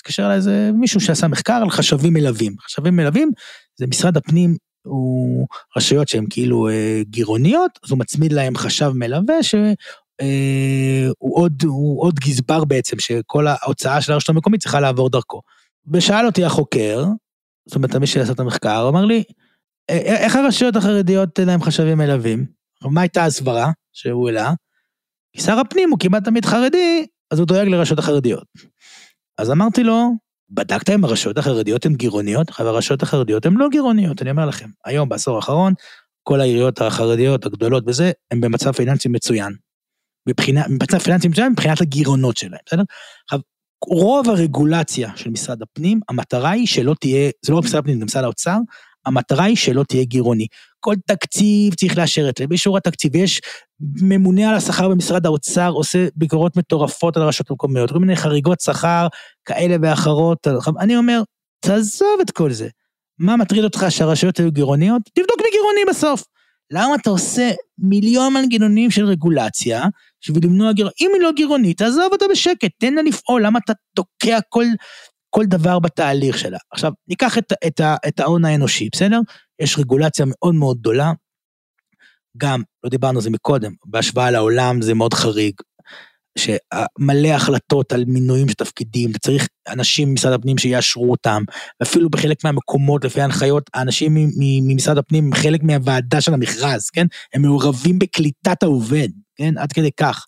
התקשר אליי איזה מישהו שעשה מחקר על חשבים מלווים. חשבים מלווים, זה משרד הפנים, הוא רשויות שהן כאילו אה, גירעוניות, אז הוא מצמיד להם חשב מלווה, ש... אה, הוא עוד, הוא עוד גזבר בעצם, שכל ההוצאה של הרשות המקומית צריכה לעבור דרכו. ושאל אותי החוקר, זאת אומרת, מי שעשה את המחקר, אמר לי, "אה, איך הרשויות החרדיות אין להם חשבים מלווים? מה הייתה הסברה שהוא העלה? כי שר הפנים הוא כמעט תמיד חרדי, אז הוא דואג לרשויות החרדיות. אז אמרתי לו, בדקת אם הרשויות החרדיות הן גירעוניות? אבל הרשויות החרדיות הן לא גירעוניות, אני אומר לכם. היום, בעשור האחרון, כל העיריות החרדיות הגדולות וזה, הן במצב פיננסי מצוין. מבחינה, במצב פיננסי מצוין מבחינת הגירעונות שלהם, בסדר? עכשיו, רוב הרגולציה של משרד הפנים, המטרה היא שלא תהיה, זה לא רק משרד הפנים, זה משרד האוצר, המטרה היא שלא תהיה גירעוני. כל תקציב צריך לאשר את זה, באישור התקציב, יש ממונה על השכר במשרד האוצר, עושה ביקורות מטורפות על הרשויות המקומיות, כל מיני חריגות שכר כאלה ואחרות. אני אומר, תעזוב את כל זה. מה מטריד אותך שהרשויות היו גירעוניות? תבדוק מי גירעוני בסוף. למה אתה עושה מיליון מנגנונים של רגולציה בשביל למנוע גירעון? אם היא לא גירעונית, תעזוב אותה בשקט, תן לה לפעול, למה אתה תוקע כל, כל דבר בתהליך שלה? עכשיו, ניקח את, את, את ההון האנושי, בסדר? יש רגולציה מאוד מאוד גדולה, גם, לא דיברנו על זה מקודם, בהשוואה לעולם זה מאוד חריג, שמלא החלטות על מינויים של תפקידים, צריך אנשים ממשרד הפנים שיאשרו אותם, ואפילו בחלק מהמקומות, לפי ההנחיות, האנשים ממשרד הפנים הם חלק מהוועדה של המכרז, כן? הם מעורבים בקליטת העובד, כן? עד כדי כך.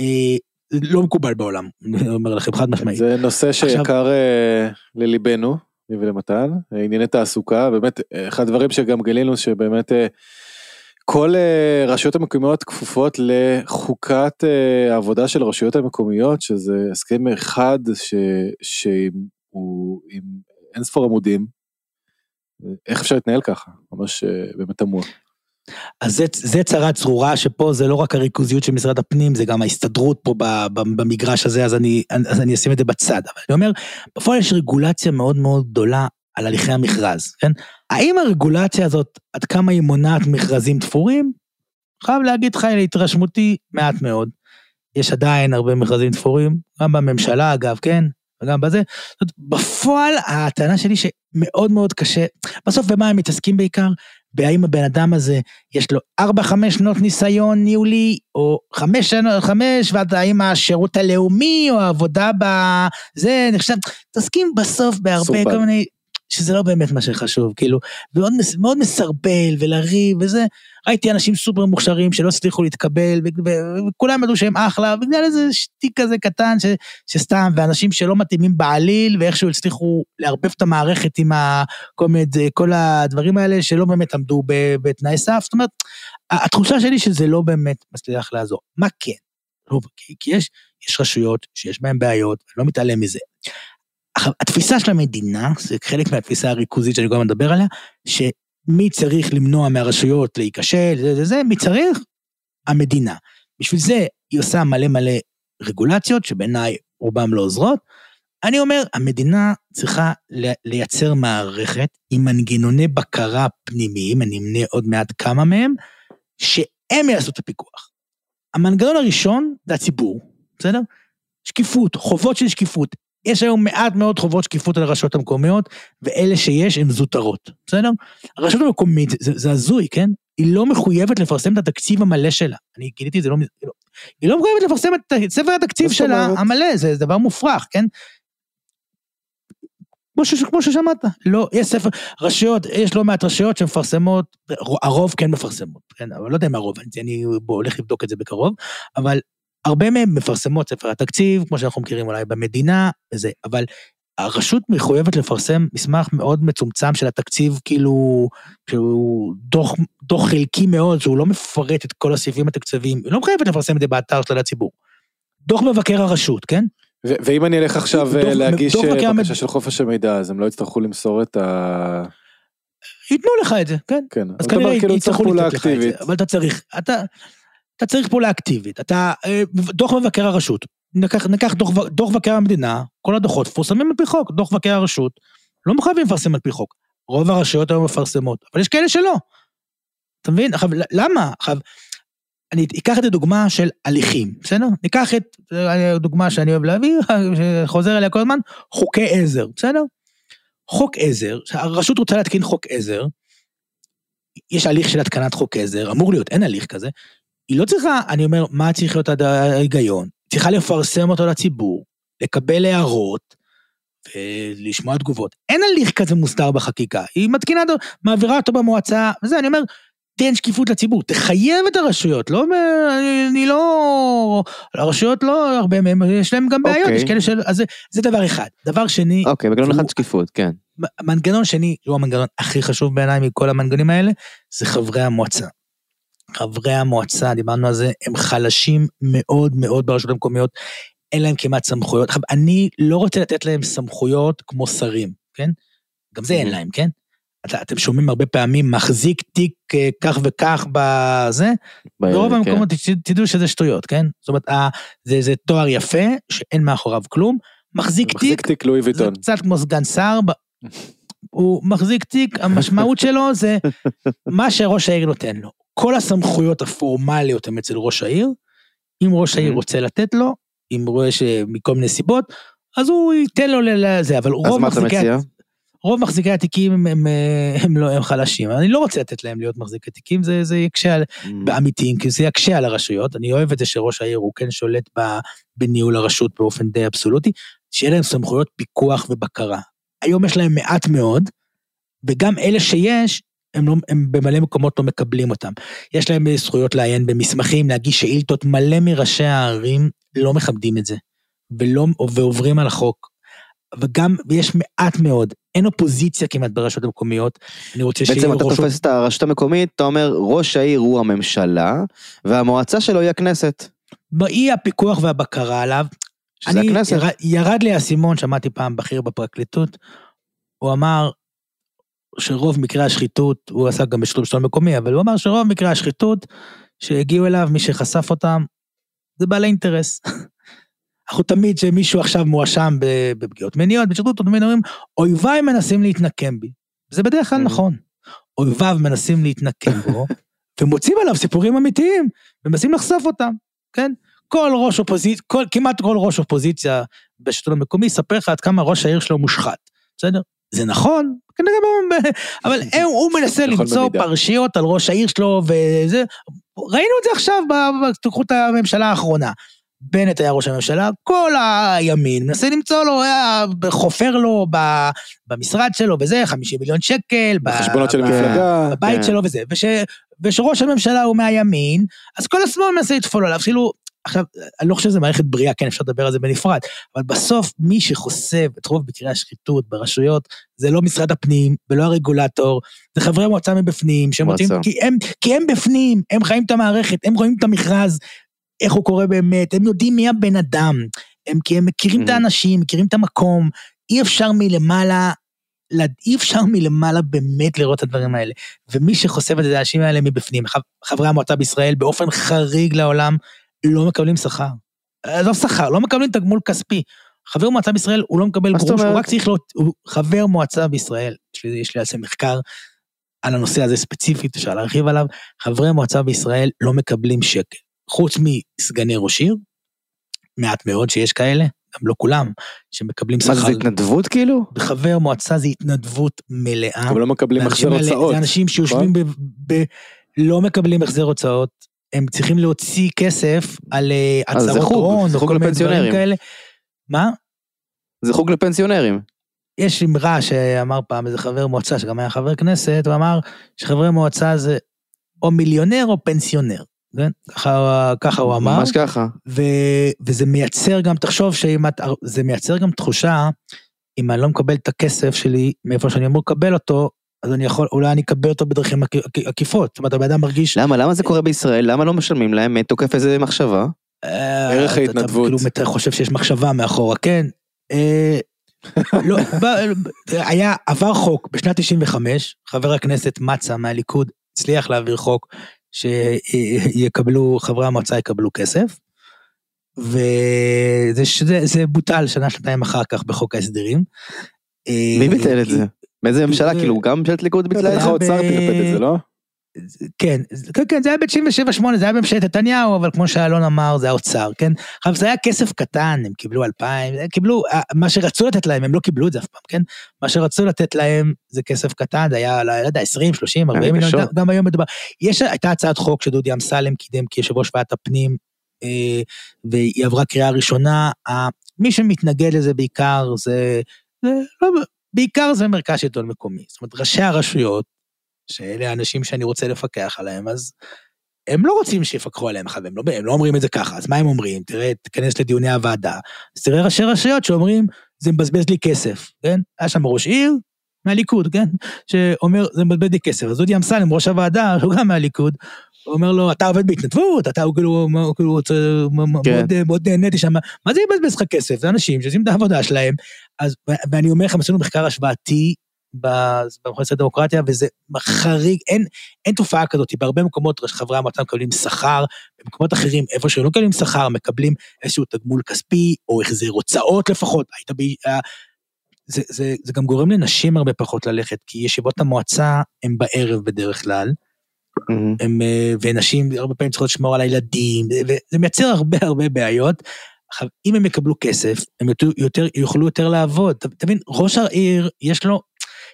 אה, לא מקובל בעולם, אני אומר לכם חד משמעית. זה נושא שיקר אה, לליבנו, לי ולמתן, אה, ענייני תעסוקה, באמת, אחד הדברים שגם גילינו שבאמת כל אה, רשויות המקומיות כפופות לחוקת אה, העבודה של הרשויות המקומיות, שזה הסכם אחד שהוא עם אין ספור עמודים. איך אפשר להתנהל ככה? ממש אה, באמת תמוה. אז זה, זה צרה צרורה, שפה זה לא רק הריכוזיות של משרד הפנים, זה גם ההסתדרות פה במגרש הזה, אז אני, אז אני אשים את זה בצד. אבל אני אומר, בפועל יש רגולציה מאוד מאוד גדולה על הליכי המכרז, כן? האם הרגולציה הזאת, עד כמה היא מונעת מכרזים תפורים? חייב להגיד לך, להתרשמותי, מעט מאוד. יש עדיין הרבה מכרזים תפורים, גם בממשלה אגב, כן? וגם בזה. זאת בפועל, הטענה שלי שמאוד מאוד קשה, בסוף במה הם מתעסקים בעיקר? בהאם הבן אדם הזה, יש לו 4-5 שנות ניסיון ניהולי, או 5 שנות, 5, והאם השירות הלאומי, או העבודה בזה, נחשב, מתעסקים בסוף בהרבה סורבל. כל מיני, שזה לא באמת מה שחשוב, כאילו, מאוד, מאוד מסרבל ולריב וזה. ראיתי אנשים סופר מוכשרים שלא הצליחו להתקבל, וכולם ידעו שהם אחלה, בגלל איזה שטיק כזה קטן ש, שסתם, ואנשים שלא מתאימים בעליל, ואיכשהו הצליחו לערבב את המערכת עם ה, כל, הדברים האלה שלא באמת עמדו בתנאי סף. זאת אומרת, התחושה שלי שזה לא באמת מצליח לעזור. מה כן? לא, כי יש, יש רשויות שיש בהן בעיות, אני לא מתעלם מזה. עכשיו, התפיסה של המדינה, זה חלק מהתפיסה הריכוזית שאני כל הזמן מדבר עליה, שמי צריך למנוע מהרשויות להיכשל, זה זה זה, מי צריך? המדינה. בשביל זה היא עושה מלא מלא רגולציות, שבעיניי רובן לא עוזרות. אני אומר, המדינה צריכה לייצר מערכת עם מנגנוני בקרה פנימיים, אני אמנה עוד מעט כמה מהם, שהם יעשו את הפיקוח. המנגנון הראשון זה הציבור, בסדר? שקיפות, חובות של שקיפות. יש היום מעט מאוד חובות שקיפות על הרשויות המקומיות, ואלה שיש הן זוטרות, בסדר? הרשות המקומית, זה, זה הזוי, כן? היא לא מחויבת לפרסם את התקציב המלא שלה. אני גיליתי את זה לא... מז- לא- היא לא מחויבת לפרסם את ספר התקציב שלה אומרת? המלא, זה, זה דבר מופרך, כן? כמו, ש, כמו ששמעת, לא, יש ספר, רשויות, יש לא מעט רשויות שמפרסמות, הרוב כן מפרסמות, כן, אבל לא יודע אם הרוב, אני, אני בוא, הולך לבדוק את זה בקרוב, אבל הרבה מהם מפרסמות ספר התקציב, כמו שאנחנו מכירים אולי במדינה, וזה, אבל הרשות מחויבת לפרסם מסמך מאוד מצומצם של התקציב, כאילו, שהוא דוח, דוח חלקי מאוד, שהוא לא מפרט את כל הסעיפים התקציביים, היא לא מחויבת לפרסם את זה באתר שלה לציבור. דוח מבקר הרשות, כן? ו- ואם אני אלך עכשיו דוח- אה, להגיש דוח אה, בקשה המד- של חופש המידע, אז הם לא יצטרכו למסור את ה... ייתנו לך את זה, כן? כן, אז כנראה כאילו יצטרכו לתת לך את זה. אבל אתה צריך, אתה, אתה צריך פעולה אקטיבית. אתה, אה, דוח מבקר הרשות, ניקח, ניקח דוח, דוח מבקר המדינה, כל הדוחות מפורסמים על פי חוק, דוח מבקר הרשות, לא מחויבים לפרסם על פי חוק. רוב הרשויות היום מפרסמות, אבל יש כאלה שלא. אתה מבין? עכשיו, למה? עכשיו, אני אקח את הדוגמה של הליכים, בסדר? ניקח את אה, דוגמה שאני אוהב להביא, שחוזר אליה כל הזמן, חוקי עזר, בסדר? חוק עזר, הרשות רוצה להתקין חוק עזר, יש הליך של התקנת חוק עזר, אמור להיות, אין הליך כזה, היא לא צריכה, אני אומר, מה צריך להיות ההיגיון? צריכה לפרסם אותו לציבור, לקבל הערות, ולשמוע תגובות. אין הליך כזה מוסדר בחקיקה, היא מתקינה, מעבירה אותו במועצה, וזה, אני אומר, תן שקיפות לציבור, תחייב את הרשויות, לא, אני, אני לא, הרשויות לא, הרבה מהם, יש להם גם בעיות, אוקיי. יש כאלה של, אז זה, זה דבר אחד. דבר שני, אוקיי, מנגנון והוא- אחד שקיפות, כן. מנגנון שני, שהוא המנגנון הכי חשוב בעיניי מכל המנגנונים האלה, זה חברי המועצה. חברי המועצה, דיברנו על זה, הם חלשים מאוד מאוד ברשויות המקומיות, אין להם כמעט סמכויות. עכשיו, אני לא רוצה לתת להם סמכויות כמו שרים, כן? גם זה אין להם, כן? אתה, אתם שומעים הרבה פעמים, מחזיק תיק אה, כך וכך בזה, ברוב כן. המקומות תדעו- תדעו שזה שטויות, כן? זאת אומרת, ה- זה, זה תואר יפה, שאין מאחוריו כלום, מחזיק תיק, מחזיק תיק לואי זה ויטון. קצת כמו סגן שר, הוא מחזיק תיק, המשמעות שלו זה מה שראש העיר נותן לו. כל הסמכויות הפורמליות הן אצל ראש העיר, אם ראש העיר Mhm. רוצה לתת לו, אם הוא רואה שמכל מיני סיבות, אז הוא ייתן לו לזה, אבל אז רוב מה אתה מחזיקי, מציע? רוב מחזיקי התיקים הם, הם, הם, לא, הם חלשים, אני לא רוצה לתת להם להיות מחזיקי תיקים, זה, זה יקשה על, באמיתיים, כי זה יקשה על הרשויות, אני אוהב את זה שראש העיר הוא כן שולט ב- בניהול הרשות באופן די אבסולוטי, שיהיה להם סמכויות פיקוח ובקרה. היום יש להם מעט מאוד, וגם אלה שיש, הם, לא, הם במלא מקומות לא מקבלים אותם. יש להם אה, זכויות לעיין במסמכים, להגיש שאילתות, מלא מראשי הערים לא מכבדים את זה, ולא, ועוברים על החוק. וגם, ויש מעט מאוד, אין אופוזיציה כמעט ברשויות המקומיות, אני רוצה שיהיה בעצם אתה. תופס את הרשות המקומית, אתה אומר ראש העיר הוא הממשלה, והמועצה שלו היא הכנסת. באי הפיקוח והבקרה עליו, שזה אני, הכנסת. ירד לי האסימון, שמעתי פעם בכיר בפרקליטות, הוא אמר שרוב מקרי השחיתות, הוא עסק גם בשירות בשלטון מקומי, אבל הוא אמר שרוב מקרי השחיתות שהגיעו אליו, מי שחשף אותם, זה בעלי אינטרס. אנחנו תמיד, שמישהו עכשיו מואשם בפגיעות מיניות, בשחיתות, תמיד אומרים, אויביי מנסים להתנקם בי. זה בדרך כלל. נכון. אויביו מנסים להתנקם בו, ומוצאים עליו סיפורים אמיתיים, ומנסים לחשוף אותם, כן? כל ראש אופוזיציה, כל, כמעט כל ראש אופוזיציה בשלטון המקומי יספר לך עד כמה ראש העיר שלו מושחת, בסדר? זה נכון, כנראה, אבל הם, הוא מנסה למצוא במידה. פרשיות על ראש העיר שלו וזה, ראינו את זה עכשיו, תקחו את הממשלה האחרונה. בנט היה ראש הממשלה, כל הימין מנסה למצוא לו, היה חופר לו במשרד שלו וזה, 50 מיליון שקל. ב- בחשבונות של המפלגה. בבית כן. שלו וזה, וש, ושראש הממשלה הוא מהימין, אז כל השמאל מנסה לטפול עליו, כאילו, עכשיו, אני לא חושב שזה מערכת בריאה, כן, אפשר לדבר על זה בנפרד, אבל בסוף מי שחושף את רוב מקרי השחיתות ברשויות, זה לא משרד הפנים ולא הרגולטור, זה חברי מועצה מבפנים, שהם רוצים. כי הם, כי הם בפנים, הם חיים את המערכת, הם רואים את המכרז, איך הוא קורה באמת, הם יודעים מי הבן אדם, הם, כי הם מכירים את Mhm. האנשים, מכירים את המקום, אי אפשר מלמעלה, אי אפשר מלמעלה באמת לראות את הדברים האלה. ומי שחושף את האנשים האלה מבפנים. חב- חברי המועצה בישראל באופן חריג לעולם לא מקבלים שכר. אה, לא שכר, לא מקבלים תגמול כספי. חבר מועצה בישראל הוא לא מקבל גרוש, הוא? רק צריך להיות, הוא חבר מועצה בישראל. יש לי, יש לי על זה מחקר על הנושא הזה ספציפית, אפשר להרחיב עליו. חברי מועצה בישראל לא מקבלים שקל. חוץ מסגני ראש עיר, מעט מאוד שיש כאלה, גם לא כולם, שמקבלים מה זה, שכר. התנדבות כאילו? חבר מועצה זה התנדבות מלאה. אבל לא מקבלים החזר הוצאות. זה אנשים שיושבים ב... ב... לא מקבלים החזר הוצאות, הם צריכים להוציא כסף על אה, אה, הצהרות הון זה חוג וכל מיני דברים. כאלה. מה? זה חוג לפנסיונרים. יש אמרה שאמר פעם איזה חבר מועצה, שגם היה חבר כנסת, הוא אמר שחברי מועצה זה או מיליונר או פנסיונר. כן? ככה, ככה הוא אמר. ממש ככה. ו, וזה מייצר גם, תחשוב שאם את, זה מייצר גם תחושה, אם אני לא מקבל את הכסף שלי מאיפה שאני אמור לקבל אותו, אז אני יכול, אולי אני אקבל אותו בדרכים עק- עק- עקיפות. זאת אומרת, הבן אדם מרגיש... למה? למה זה קורה בישראל? למה לא משלמים להם? מי תוקף איזה מחשבה? אה, ערך ההתנדבות. אתה כאילו אתה חושב שיש מחשבה מאחורה, כן. אה, לא, היה, עבר חוק בשנת 95, חבר הכנסת מצה מהליכוד הצליח להעביר חוק שיקבלו, חברי המועצה יקבלו כסף. וזה זה, זה בוטל שנה, שנתיים אחר כך בחוק ההסדרים. אה, מי ביטל את זה? באיזה ממשלה? כאילו גם ממשלת ליכוד ביטלה את זה? האוצר טרפד את זה, לא? כן, כן, כן, זה היה ב-97-8, זה היה בממשלת נתניהו, אבל כמו שאלון אמר, זה האוצר, כן? עכשיו, זה היה כסף קטן, הם קיבלו 2,000, הם קיבלו, אה, מה שרצו לתת להם, הם לא קיבלו את זה אף פעם, כן? מה שרצו לתת להם זה כסף קטן, זה היה, לא יודע, 20, 30, 40 מיליון. גם- גם היום מדובר. יש, הייתה הצעת חוק שדודי אמסלם קידם כיושב ראש ועדת הפנים, אה, והיא עברה קריאה ראשונה, מי שמתנגד לזה בעיקר זה, זה לא, בעיקר זה מרכז שלטון מקומי. זאת אומרת, ראשי הרשויות, שאלה האנשים שאני רוצה לפקח עליהם, אז הם לא רוצים שיפקחו עליהם, עכשיו, הם לא, הם לא אומרים את זה ככה, אז מה הם אומרים? תראה, תיכנס לדיוני הוועדה, אז תראה ראשי רשויות שאומרים, זה מבזבז לי כסף, כן? היה שם ראש עיר מהליכוד, כן? שאומר, זה מבזבז לי כסף. אז דודי אמסלם, ראש הוועדה, הוא גם מהליכוד, הוא אומר לו, אתה עובד בהתנדבות, אתה הוא כאילו, כאילו, כן. מאוד, מאוד נהניתי שם, מה זה יבזבז לך כסף? זה אנשים שעושים את העבודה שלהם. אז, ואני אומר לכם, עשינו מחקר השוואתי ב- במכון הדמוקרטיה, וזה חריג, אין, אין תופעה כזאת, בהרבה מקומות חברי המועצה מקבלים שכר, במקומות אחרים, איפה שהם לא מקבלים שכר, מקבלים איזשהו תגמול כספי, או החזר הוצאות לפחות. היית ב... אה, זה, זה, זה גם גורם לנשים הרבה פחות ללכת, כי ישיבות המועצה הן בערב בדרך כלל, מהמם. הם, אה, ונשים הרבה פעמים צריכות לשמור על הילדים, וזה מייצר הרבה הרבה בעיות. עכשיו, אם הם יקבלו כסף, הם יותר, יותר, יוכלו יותר לעבוד. אתה מבין, ראש העיר, יש לו,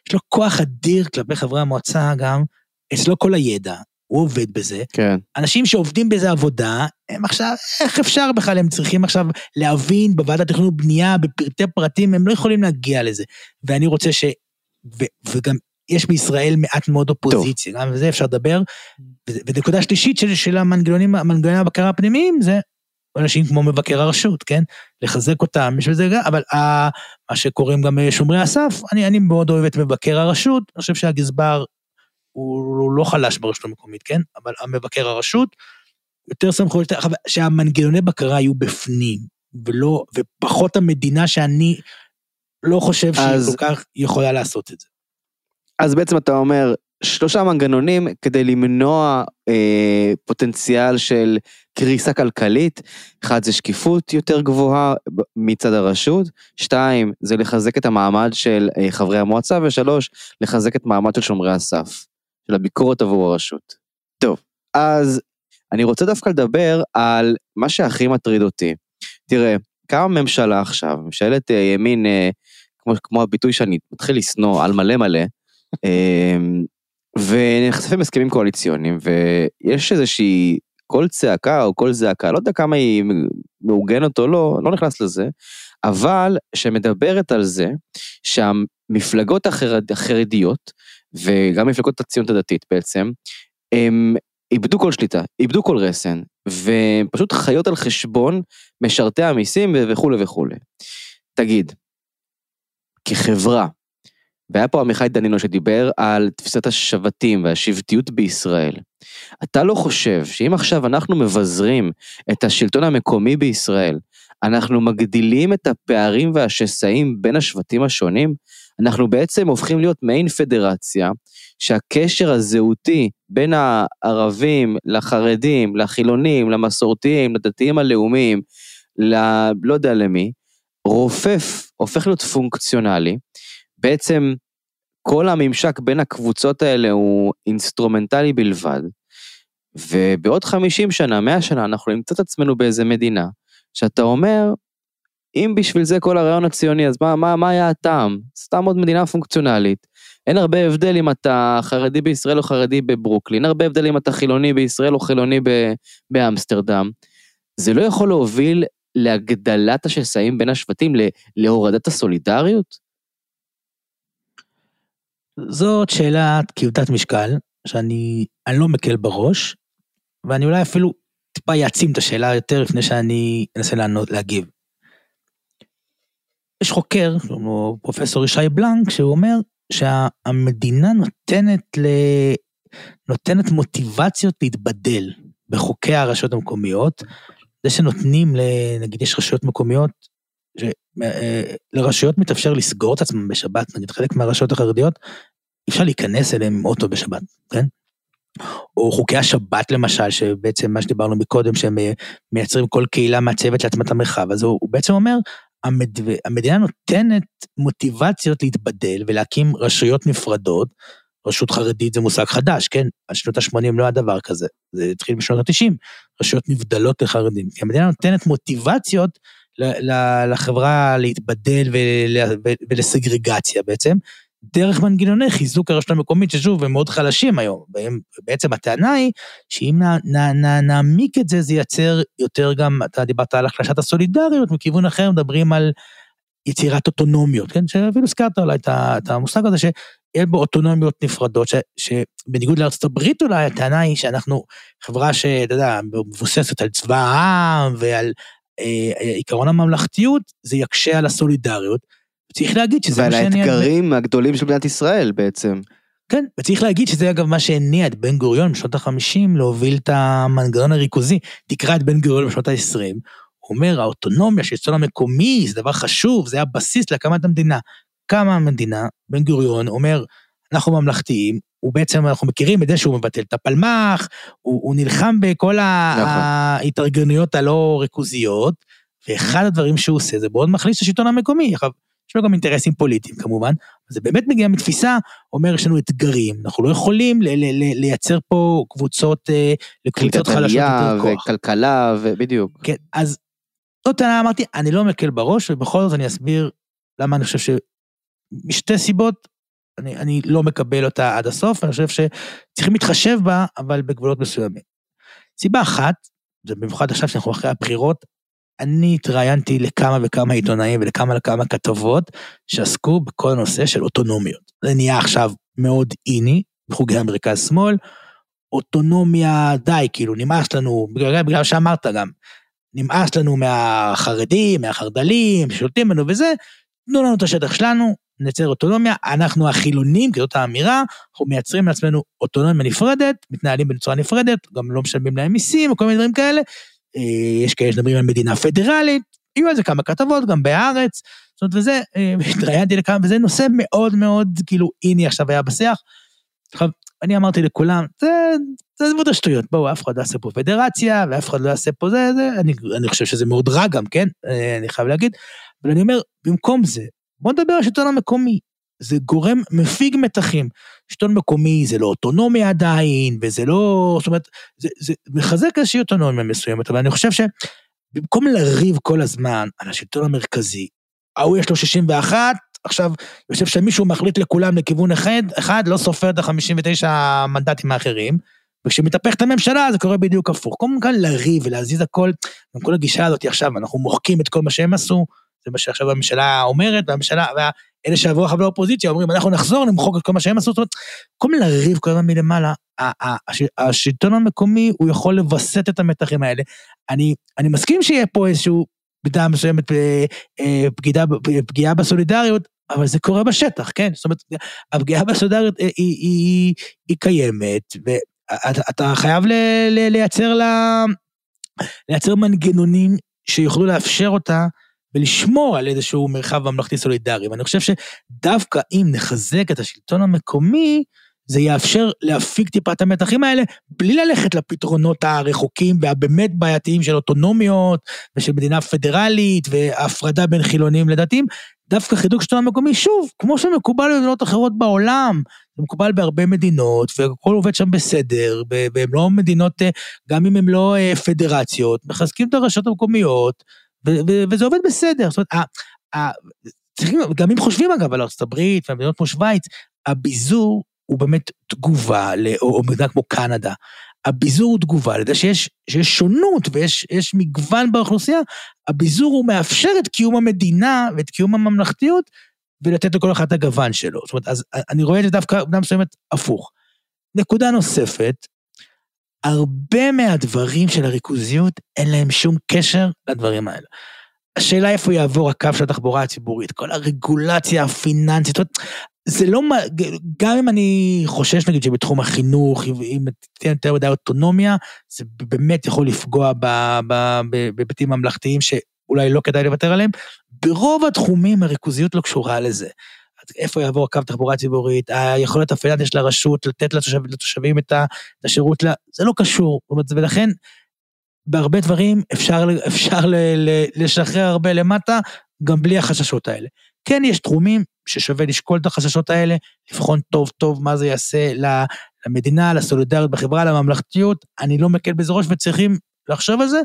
יש לו כוח אדיר כלפי חברי המועצה גם, אצלו כל הידע, הוא עובד בזה. כן. אנשים שעובדים באיזה עבודה, הם עכשיו, איך אפשר בכלל, הם צריכים עכשיו להבין בוועדת תכנון ובנייה, בפרטי פרטים, הם לא יכולים להגיע לזה. ואני רוצה ש... ו, וגם יש בישראל מעט מאוד אופוזיציה, גם על זה אפשר לדבר. ונקודה שלישית של, של המנגנונים, מנגנוני הבקרה הפנימיים, זה אנשים כמו מבקר הרשות, כן? לחזק אותם, יש בזה גם, אבל ה, מה שקוראים גם אה, שומרי הסף, אני, אני מאוד אוהב את מבקר הרשות, אני חושב שהגזבר הוא, הוא לא חלש ברשות המקומית, כן? אבל המבקר הרשות, יותר סמכויות, יותר- שהמנגנוני בקרה יהיו בפנים, ולא, ופחות המדינה שאני לא חושב שהיא אז- כל כך יכולה לעשות את זה. אז בעצם אתה אומר, שלושה מנגנונים כדי למנוע אה, פוטנציאל של קריסה כלכלית. אחד זה שקיפות יותר גבוהה מצד הרשות, שתיים זה לחזק את המעמד של אה, חברי המועצה, ושלוש, לחזק את מעמד של שומרי הסף, של הביקורת עבור הרשות. טוב, אז אני רוצה דווקא לדבר על מה שהכי מטריד אותי. תראה, קמה ממשלה עכשיו, ממשלת אה, ימין, אה, כמו, כמו הביטוי שאני מתחיל לשנוא, על מלא מלא, אמ, ונחשפים הסכמים קואליציוניים, ויש איזושהי קול צעקה או קול זעקה, לא יודע כמה היא מעוגנת או לא, לא נכנס לזה, אבל שמדברת על זה שהמפלגות החרד, החרדיות, וגם מפלגות הציונות הדתית בעצם, הם איבדו כל שליטה, איבדו כל רסן, והן פשוט חיות על חשבון משרתי המיסים וכולי וכולי. תגיד, כחברה, והיה פה עמיחי דנינו שדיבר על תפיסת השבטים והשבטיות בישראל. אתה לא חושב שאם עכשיו אנחנו מבזרים את השלטון המקומי בישראל, אנחנו מגדילים את הפערים והשסעים בין השבטים השונים? אנחנו בעצם הופכים להיות מעין פדרציה, שהקשר הזהותי בין הערבים לחרדים, לחילונים, למסורתיים, לדתיים הלאומיים, ל... לא יודע למי, רופף, הופך להיות פונקציונלי, בעצם כל הממשק בין הקבוצות האלה הוא אינסטרומנטלי בלבד, ובעוד 50 שנה, 100 שנה, אנחנו נמצא את עצמנו באיזה מדינה, שאתה אומר, אם בשביל זה כל הרעיון הציוני, אז מה, מה, מה היה הטעם? סתם עוד מדינה פונקציונלית. אין הרבה הבדל אם אתה חרדי בישראל או חרדי בברוקלין, אין הרבה הבדל אם אתה חילוני בישראל או חילוני באמסטרדם. זה לא יכול להוביל להגדלת השסעים בין השבטים, להורדת הסולידריות? זאת שאלה כבדת משקל, שאני אני לא מקל בראש, ואני אולי אפילו טיפה אעצים את השאלה יותר לפני שאני אנסה לענות, להגיב. יש חוקר, כמו פרופסור ישי בלנק, שהוא אומר שהמדינה נותנת, ל... נותנת מוטיבציות להתבדל בחוקי הרשויות המקומיות. זה שנותנים, נגיד יש רשויות מקומיות, ש... אה, לרשויות מתאפשר לסגור את עצמם בשבת, נגיד חלק מהרשויות החרדיות, אפשר להיכנס אליהם עם אוטו בשבת, כן? או חוקי השבת למשל, שבעצם מה שדיברנו מקודם, שהם אה, מייצרים כל קהילה מעצבת לעצמה את המרחב, אז הוא, הוא בעצם אומר, המד... המדינה נותנת מוטיבציות להתבדל ולהקים רשויות נפרדות. רשות חרדית זה מושג חדש, כן? עד שנות ה-80 לא היה דבר כזה, זה התחיל בשנות ה-90, רשויות נבדלות לחרדים. כי המדינה נותנת מוטיבציות לחברה להתבדל ולסגרגציה בעצם, דרך מנגנוני חיזוק הרשות המקומית, ששוב, הם מאוד חלשים היום. בעצם הטענה היא שאם נעמיק את זה, זה ייצר יותר גם, אתה דיברת על החלשת הסולידריות, מכיוון אחר מדברים על יצירת אוטונומיות, כן? שאפילו הזכרת אולי את המושג הזה, שיהיה בו אוטונומיות נפרדות, ש, שבניגוד לארצות הברית אולי, הטענה היא שאנחנו חברה שאתה יודע, מבוססת על צבא העם ועל אה, עיקרון הממלכתיות, זה יקשה על הסולידריות. צריך להגיד שזה מה שהניע... ועל האתגרים הגדולים של מדינת ישראל בעצם. כן, וצריך להגיד שזה אגב מה שהניע את בן גוריון בשנות החמישים להוביל את המנגנון הריכוזי. תקרא את בן גוריון בשנות ה-20, הוא אומר, האוטונומיה של השלטון המקומי זה דבר חשוב, זה היה בסיס להקמת המדינה. קמה המדינה, בן גוריון אומר, אנחנו ממלכתיים, הוא בעצם, אנחנו מכירים את זה שהוא מבטל את הפלמ"ח, הוא, הוא נלחם בכל נכון. ההתארגנויות הלא ריכוזיות, ואחד הדברים שהוא עושה זה מאוד מחליש את השלטון המקומי. עכשיו, יש לו גם אינטרסים פוליטיים כמובן, זה באמת מגיע מתפיסה, אומר יש לנו אתגרים, אנחנו לא יכולים ל- ל- ל- לייצר פה קבוצות, אה, לקבוצות חלשות יותר כוח. וכלכלה, ובדיוק. כן, אז זאת טענה אמרתי, אני לא מקל בראש, ובכל זאת אני אסביר למה אני חושב שמשתי סיבות, אני, אני לא מקבל אותה עד הסוף, אני חושב שצריכים להתחשב בה, אבל בגבולות מסוימים. סיבה אחת, זה במיוחד עכשיו שאנחנו אחרי הבחירות, אני התראיינתי לכמה וכמה עיתונאים ולכמה וכמה כתבות שעסקו בכל הנושא של אוטונומיות. זה נהיה עכשיו מאוד איני, בחוגי המרכז שמאל, אוטונומיה די, כאילו נמאס לנו, בגלל, בגלל שאמרת גם, נמאס לנו מהחרדים, מהחרד"לים, שולטים בנו וזה, תנו לנו את השטח שלנו, נייצר אוטונומיה, אנחנו החילונים, כי זאת האמירה, אנחנו מייצרים לעצמנו אוטונומיה נפרדת, מתנהלים בצורה נפרדת, גם לא משלמים להם מיסים וכל מיני דברים כאלה, יש כאלה שמדברים על מדינה פדרלית, היו על זה כמה כתבות, גם בהארץ, זאת אומרת, וזה, אה, התראיינתי לכמה, וזה נושא מאוד מאוד, כאילו, הנה עכשיו היה בשיח. עכשיו, אני אמרתי לכולם, זה, זה עזבו השטויות, בואו, אף אחד לא יעשה פה פדרציה, ואף אחד לא יעשה פה זה, זה, אני, אני חושב שזה מאוד רע גם, כן? אה, אני חייב להגיד, אבל אני אומר, במקום זה, בואו נדבר על השלטון המקומי. זה גורם מפיג מתחים. שלטון מקומי זה לא אוטונומיה עדיין, וזה לא, זאת אומרת, זה, זה מחזק איזושהי אוטונומיה מסוימת, אבל אני חושב שבמקום לריב כל הזמן על השלטון המרכזי, ההוא יש לו 61, עכשיו יושב שמישהו מחליט לכולם לכיוון אחד, אחד לא סופר את ה-59 מנדטים האחרים, וכשמתהפכת הממשלה זה קורה בדיוק הפוך. קודם כל לריב ולהזיז הכל, גם כל הגישה הזאת עכשיו, אנחנו מוחקים את כל מה שהם עשו, זה מה שעכשיו הממשלה אומרת, והממשלה, אלה שעברו עכשיו לאופוזיציה אומרים, אנחנו נחזור, נמחוק את כל מה שהם עשו, זאת אומרת, כל מיני לריב כל הזמן מלמעלה, השלטון המקומי, הוא יכול לווסת את המתחים האלה. אני, אני מסכים שיהיה פה איזשהו, במידה מסוימת, אה, אה, פגיעה, בסולידריות, אבל זה קורה בשטח, כן? זאת אומרת, הפגיעה בסולידריות היא, היא, היא, היא קיימת, ואתה חייב ל, ל, לייצר לה, לייצר מנגנונים שיוכלו לאפשר אותה ולשמור על איזשהו מרחב ממלכתי סולידרי. ואני חושב שדווקא אם נחזק את השלטון המקומי, זה יאפשר להפיק טיפה את המתחים האלה, בלי ללכת לפתרונות הרחוקים והבאמת בעייתיים של אוטונומיות, ושל מדינה פדרלית, והפרדה בין חילונים לדתיים, דווקא חידוק שלטון המקומי, שוב, כמו שמקובל במדינות אחרות בעולם, זה מקובל בהרבה מדינות, והכל עובד שם בסדר, והם לא מדינות, אה, גם אם הם לא אה, פדרציות, מחזקים את הרשויות המקומיות, וזה עובד בסדר. זאת אומרת, גם אם חושבים אגב על ארצות הברית ומדינות כמו שווייץ, הביזור הוא באמת תגובה, או מדינה כמו קנדה, הביזור הוא תגובה לזה שיש, שיש שונות ויש מגוון באוכלוסייה, הביזור הוא מאפשר את קיום המדינה ואת קיום הממלכתיות ולתת לכל אחד את הגוון שלו. זאת אומרת, אז אני רואה את זה דווקא במידה מסוימת הפוך. נקודה נוספת, הרבה מהדברים של הריכוזיות, אין להם שום קשר לדברים האלה. השאלה איפה יעבור הקו של התחבורה הציבורית, כל הרגולציה הפיננסית, זה לא, גם אם אני חושש נגיד שבתחום החינוך, אם תהיה יותר מדי אוטונומיה, זה באמת יכול לפגוע בהיבטים ממלכתיים שאולי לא כדאי לוותר עליהם. ברוב התחומים הריכוזיות לא קשורה לזה. איפה יעבור הקו תחבורה ציבורית, היכולת הפיננסית של הרשות לתת לתושב, לתושבים את השירות, לה, זה לא קשור. ולכן, בהרבה דברים אפשר, אפשר ל, ל, לשחרר הרבה למטה, גם בלי החששות האלה. כן יש תחומים ששווה לשקול את החששות האלה, לבחון טוב טוב מה זה יעשה למדינה, לסולידריות בחברה, לממלכתיות, אני לא מקל בזה ראש וצריכים לחשוב על זה,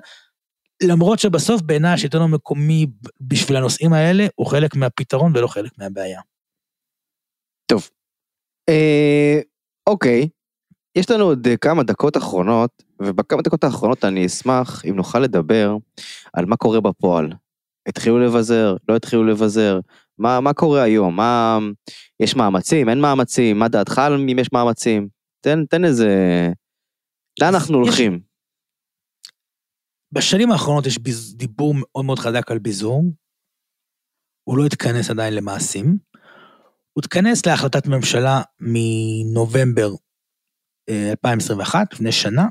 למרות שבסוף בעיניי השלטון המקומי בשביל הנושאים האלה הוא חלק מהפתרון ולא חלק מהבעיה. טוב, אה, אוקיי, יש לנו עוד כמה דקות אחרונות, ובכמה דקות האחרונות אני אשמח אם נוכל לדבר על מה קורה בפועל. התחילו לבזר, לא התחילו לבזר, מה, מה קורה היום? מה, יש מאמצים, אין מאמצים? מה דעתך על אם יש מאמצים? תן, תן איזה... לאן אנחנו יש... הולכים? בשנים האחרונות יש ביז... דיבור מאוד מאוד חזק על ביזור. הוא לא התכנס עדיין למעשים. הוא התכנס להחלטת ממשלה מנובמבר 2021, אה, לפני שנה,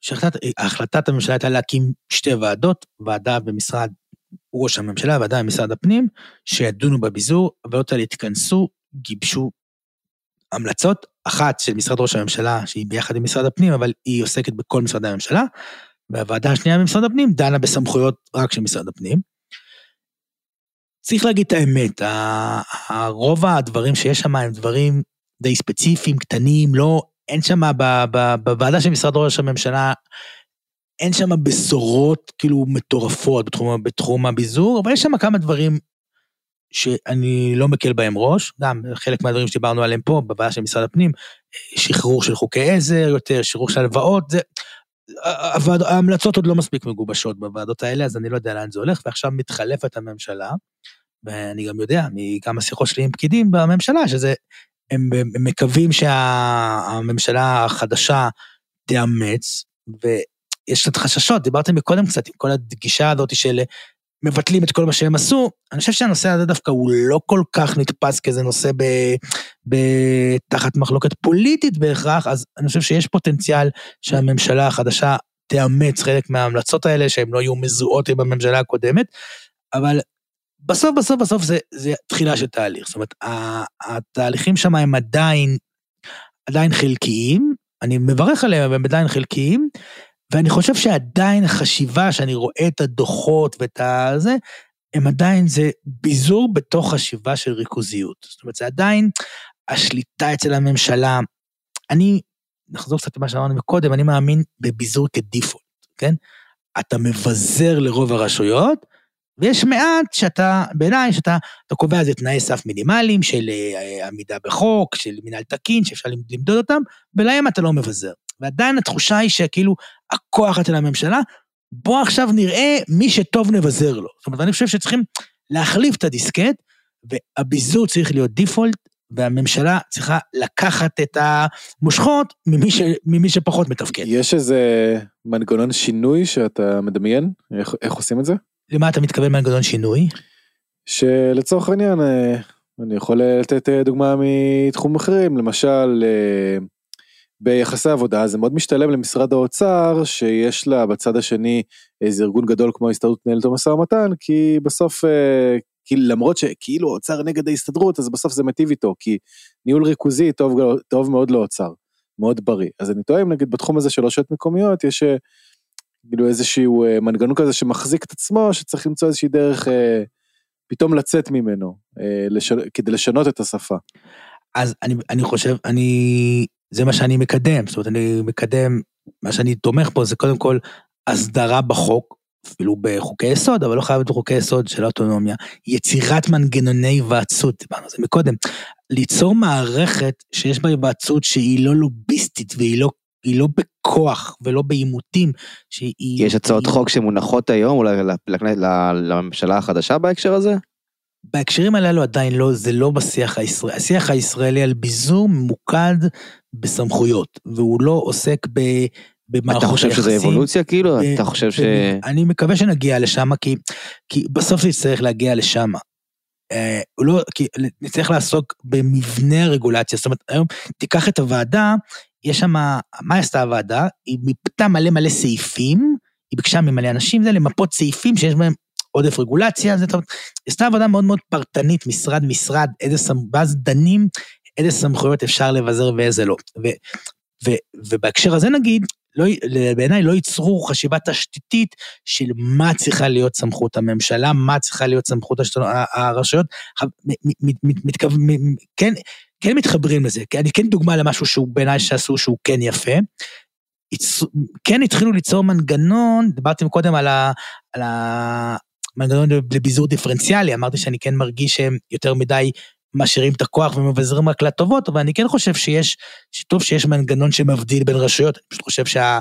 שהחלטת הממשלה הייתה להקים שתי ועדות, ועדה במשרד ראש הממשלה, ועדה במשרד הפנים, שידונו בביזור, הוועדות האלה התכנסו, גיבשו המלצות, אחת של משרד ראש הממשלה, שהיא ביחד עם משרד הפנים, אבל היא עוסקת בכל משרדי הממשלה, והוועדה השנייה במשרד הפנים דנה בסמכויות רק של משרד הפנים. צריך להגיד את האמת, רוב הדברים שיש שם הם דברים די ספציפיים, קטנים, לא, אין שם בוועדה של משרד ראש הממשלה, אין שם בשורות כאילו מטורפות בתחום, בתחום הביזור, אבל יש שם כמה דברים שאני לא מקל בהם ראש, גם חלק מהדברים שדיברנו עליהם פה, בבעיה של משרד הפנים, שחרור של חוקי עזר יותר, שחרור של הלוואות, זה... הוועד, ההמלצות עוד לא מספיק מגובשות בוועדות האלה, אז אני לא יודע לאן זה הולך, ועכשיו מתחלפת הממשלה, ואני גם יודע מכמה שיחות שלי עם פקידים בממשלה, שזה, הם, הם מקווים שהממשלה החדשה תאמץ, ויש קצת חששות, דיברתם מקודם קצת עם כל הגישה הזאת של מבטלים את כל מה שהם עשו, אני חושב שהנושא הזה דווקא הוא לא כל כך נתפס כאיזה נושא ב, ב, תחת מחלוקת פוליטית בהכרח, אז אני חושב שיש פוטנציאל שהממשלה החדשה תאמץ חלק מההמלצות האלה, שהן לא יהיו מזוהות עם הממשלה הקודמת, אבל בסוף, בסוף, בסוף זה, זה תחילה של תהליך. זאת אומרת, התהליכים שם הם עדיין, עדיין חלקיים, אני מברך עליהם, אבל הם עדיין חלקיים, ואני חושב שעדיין החשיבה, שאני רואה את הדוחות ואת הזה, הם עדיין, זה ביזור בתוך חשיבה של ריכוזיות. זאת אומרת, זה עדיין השליטה אצל הממשלה. אני, נחזור קצת למה שאמרנו מקודם, אני מאמין בביזור כדיפולט, כן? אתה מבזר לרוב הרשויות, ויש מעט שאתה, בעיניי, שאתה אתה קובע איזה תנאי סף מינימליים של אה, עמידה בחוק, של מנהל תקין, שאפשר למדוד אותם, ולהם אתה לא מבזר. ועדיין התחושה היא שכאילו הכוח אצל הממשלה, בוא עכשיו נראה מי שטוב נבזר לו. זאת אומרת, אני חושב שצריכים להחליף את הדיסקט, והביזור צריך להיות דיפולט, והממשלה צריכה לקחת את המושכות ממי, ש, ממי שפחות מתפקד. יש איזה מנגנון שינוי שאתה מדמיין? איך, איך עושים את זה? למה אתה מתכוון מנגנון שינוי? שלצורך העניין, אה, אני יכול לתת אה, דוגמה מתחום אחרים, למשל, אה, ביחסי עבודה זה מאוד משתלם למשרד האוצר שיש לה בצד השני איזה ארגון גדול כמו ההסתדרות מנהלת המשא ומתן כי בסוף כי למרות שכאילו האוצר נגד ההסתדרות אז בסוף זה מטיב איתו כי ניהול ריכוזי טוב, טוב מאוד לאוצר מאוד בריא אז אני טועה אם נגיד בתחום הזה של רשויות מקומיות יש כאילו איזשהו אה, מנגנון כזה שמחזיק את עצמו, שצריך למצוא איזושהי דרך אה, פתאום לצאת ממנו, אה, לש... כדי לשנות את השפה. אז אני, אני חושב, אני, זה מה שאני מקדם, זאת אומרת, אני מקדם, מה שאני תומך פה זה קודם כל הסדרה בחוק, אפילו בחוקי יסוד, אבל לא חייב להיות בחוקי יסוד של האוטונומיה, יצירת מנגנוני היוועצות, דיברנו על זה מקודם, ליצור מערכת שיש בה היוועצות שהיא לא לוביסטית והיא לא היא לא בכוח ולא בעימותים, שהיא... יש הצעות היא... חוק שמונחות היום אולי לממשלה החדשה בהקשר הזה? בהקשרים הללו עדיין לא, זה לא בשיח הישראלי. השיח הישראלי על ביזור ממוקד בסמכויות, והוא לא עוסק ב... במערכות אתה חושב שזה היחסים. אבולוציה כאילו? אתה חושב ש... אני מקווה שנגיע לשם, כי, כי בסוף זה יצטרך להגיע לשם. אה, לא, כי נצטרך לעסוק במבנה הרגולציה, זאת אומרת, היום תיקח את הוועדה, יש שם, מה עשתה הוועדה? היא מיפתה מלא מלא סעיפים, היא ביקשה ממלא אנשים, זה למפות סעיפים שיש בהם עודף רגולציה, זה טוב. עשתה עבודה מאוד מאוד פרטנית, משרד משרד, איזה סמ... ואז דנים איזה סמכויות אפשר לבזר ואיזה לא. ו, ו, ובהקשר הזה נגיד, לא, בעיניי לא ייצרו חשיבה תשתיתית של מה צריכה להיות סמכות הממשלה, מה צריכה להיות סמכות השלטון, ה- הרשויות, מתכוון, כן, כן מתחברים לזה, אני כן דוגמה למשהו שהוא בעיניי שעשו שהוא כן יפה. כן התחילו ליצור מנגנון, דיברתי קודם על, ה, על המנגנון לביזור דיפרנציאלי, אמרתי שאני כן מרגיש שהם יותר מדי משאירים את הכוח ומבזרים רק לטובות, אבל אני כן חושב שיש, שטוב שיש מנגנון שמבדיל בין רשויות, אני פשוט חושב שה...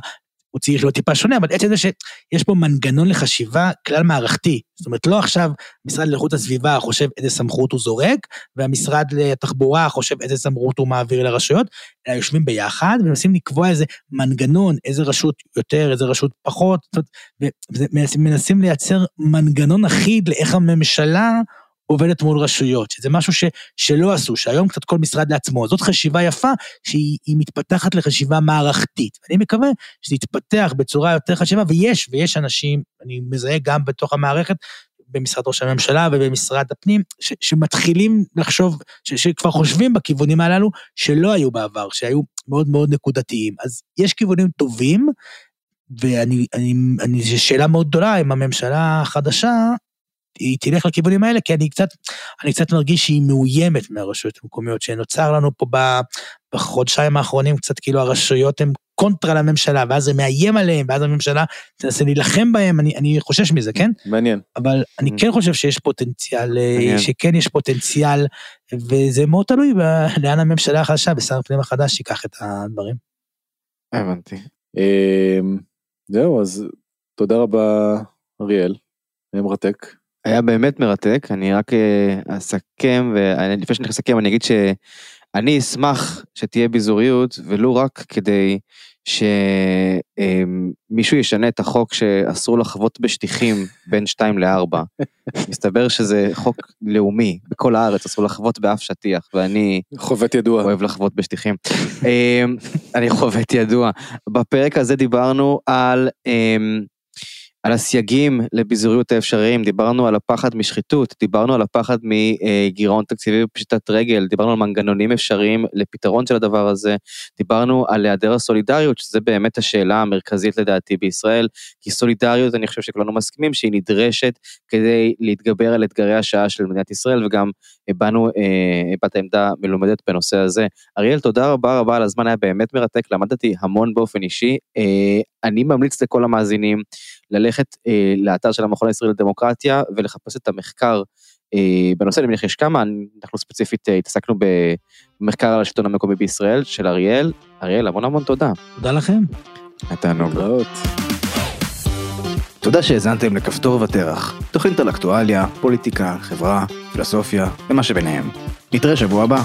הוא צריך להיות טיפה שונה, אבל עצם זה שיש פה מנגנון לחשיבה כלל מערכתי. זאת אומרת, לא עכשיו המשרד לאיכות הסביבה חושב איזה סמכות הוא זורק, והמשרד לתחבורה חושב איזה סמכות הוא מעביר לרשויות, אלא יושבים ביחד ומנסים לקבוע איזה מנגנון, איזה רשות יותר, איזה רשות פחות, ומנסים מנסים לייצר מנגנון אחיד לאיך הממשלה עובדת מול רשויות, שזה משהו ש, שלא עשו, שהיום קצת כל משרד לעצמו. זאת חשיבה יפה שהיא היא מתפתחת לחשיבה מערכתית. אני מקווה שזה יתפתח בצורה יותר חשיבה, ויש, ויש אנשים, אני מזהה גם בתוך המערכת, במשרד ראש הממשלה ובמשרד הפנים, ש, שמתחילים לחשוב, ש, שכבר חושבים בכיוונים הללו, שלא היו בעבר, שהיו מאוד מאוד נקודתיים. אז יש כיוונים טובים, ואני, אני, אני, זו שאלה מאוד גדולה אם הממשלה החדשה, היא תלך לכיוונים האלה, כי אני קצת, אני קצת מרגיש שהיא מאוימת מהרשויות המקומיות, שנוצר לנו פה ב, בחודשיים האחרונים קצת כאילו הרשויות הן קונטרה לממשלה, ואז זה מאיים עליהם, ואז הממשלה תנסה להילחם בהם, אני, אני חושש מזה, כן? מעניין. אבל אני Mm. כן חושב שיש פוטנציאל, אה, מעניין. שכן יש פוטנציאל, וזה מאוד תלוי ב- לאן הממשלה החדשה, ושר הפנים החדש ייקח את הדברים. הבנתי. אמ, זהו, אז תודה רבה, אריאל. היה מרתק. היה באמת מרתק, אני רק אה, אסכם, ולפני שאני אסכם אני אגיד שאני אשמח שתהיה ביזוריות, ולו רק כדי שמישהו ישנה את החוק שאסור לחוות בשטיחים בין 2 ל-4. מסתבר שזה חוק לאומי, בכל הארץ אסור לחוות באף שטיח, ואני חובט ידוע. אוהב לחוות בשטיחים. אמ, אני חובט ידוע. בפרק הזה דיברנו על, אמ, על הסייגים לביזוריות האפשריים, דיברנו על הפחד משחיתות, דיברנו על הפחד מגירעון תקציבי ופשיטת רגל, דיברנו על מנגנונים אפשריים לפתרון של הדבר הזה, דיברנו על היעדר הסולידריות, שזה באמת השאלה המרכזית לדעתי בישראל, כי סולידריות אני חושב שכולנו מסכימים שהיא נדרשת כדי להתגבר על אתגרי השעה של מדינת ישראל, וגם הבענו, אה, הבעת עמדה מלומדת בנושא הזה. אריאל, תודה רבה רבה על הזמן, היה באמת מרתק, למדתי המון באופן אישי. אני ממליץ לכל המאזינים ללכת אה, לאתר של המכון הישראלי לדמוקרטיה ולחפש את המחקר אה, בנושא, אני מניח יש כמה, אנחנו ספציפית אה, התעסקנו במחקר על השלטון המקומי בישראל של אריאל. אריאל, המון המון תודה. תודה לכם. התענוג. תודה שהאזנתם לכפתור ותרח, תוכנית על אקטואליה, פוליטיקה, חברה, פילוסופיה ומה שביניהם. נתראה שבוע הבא.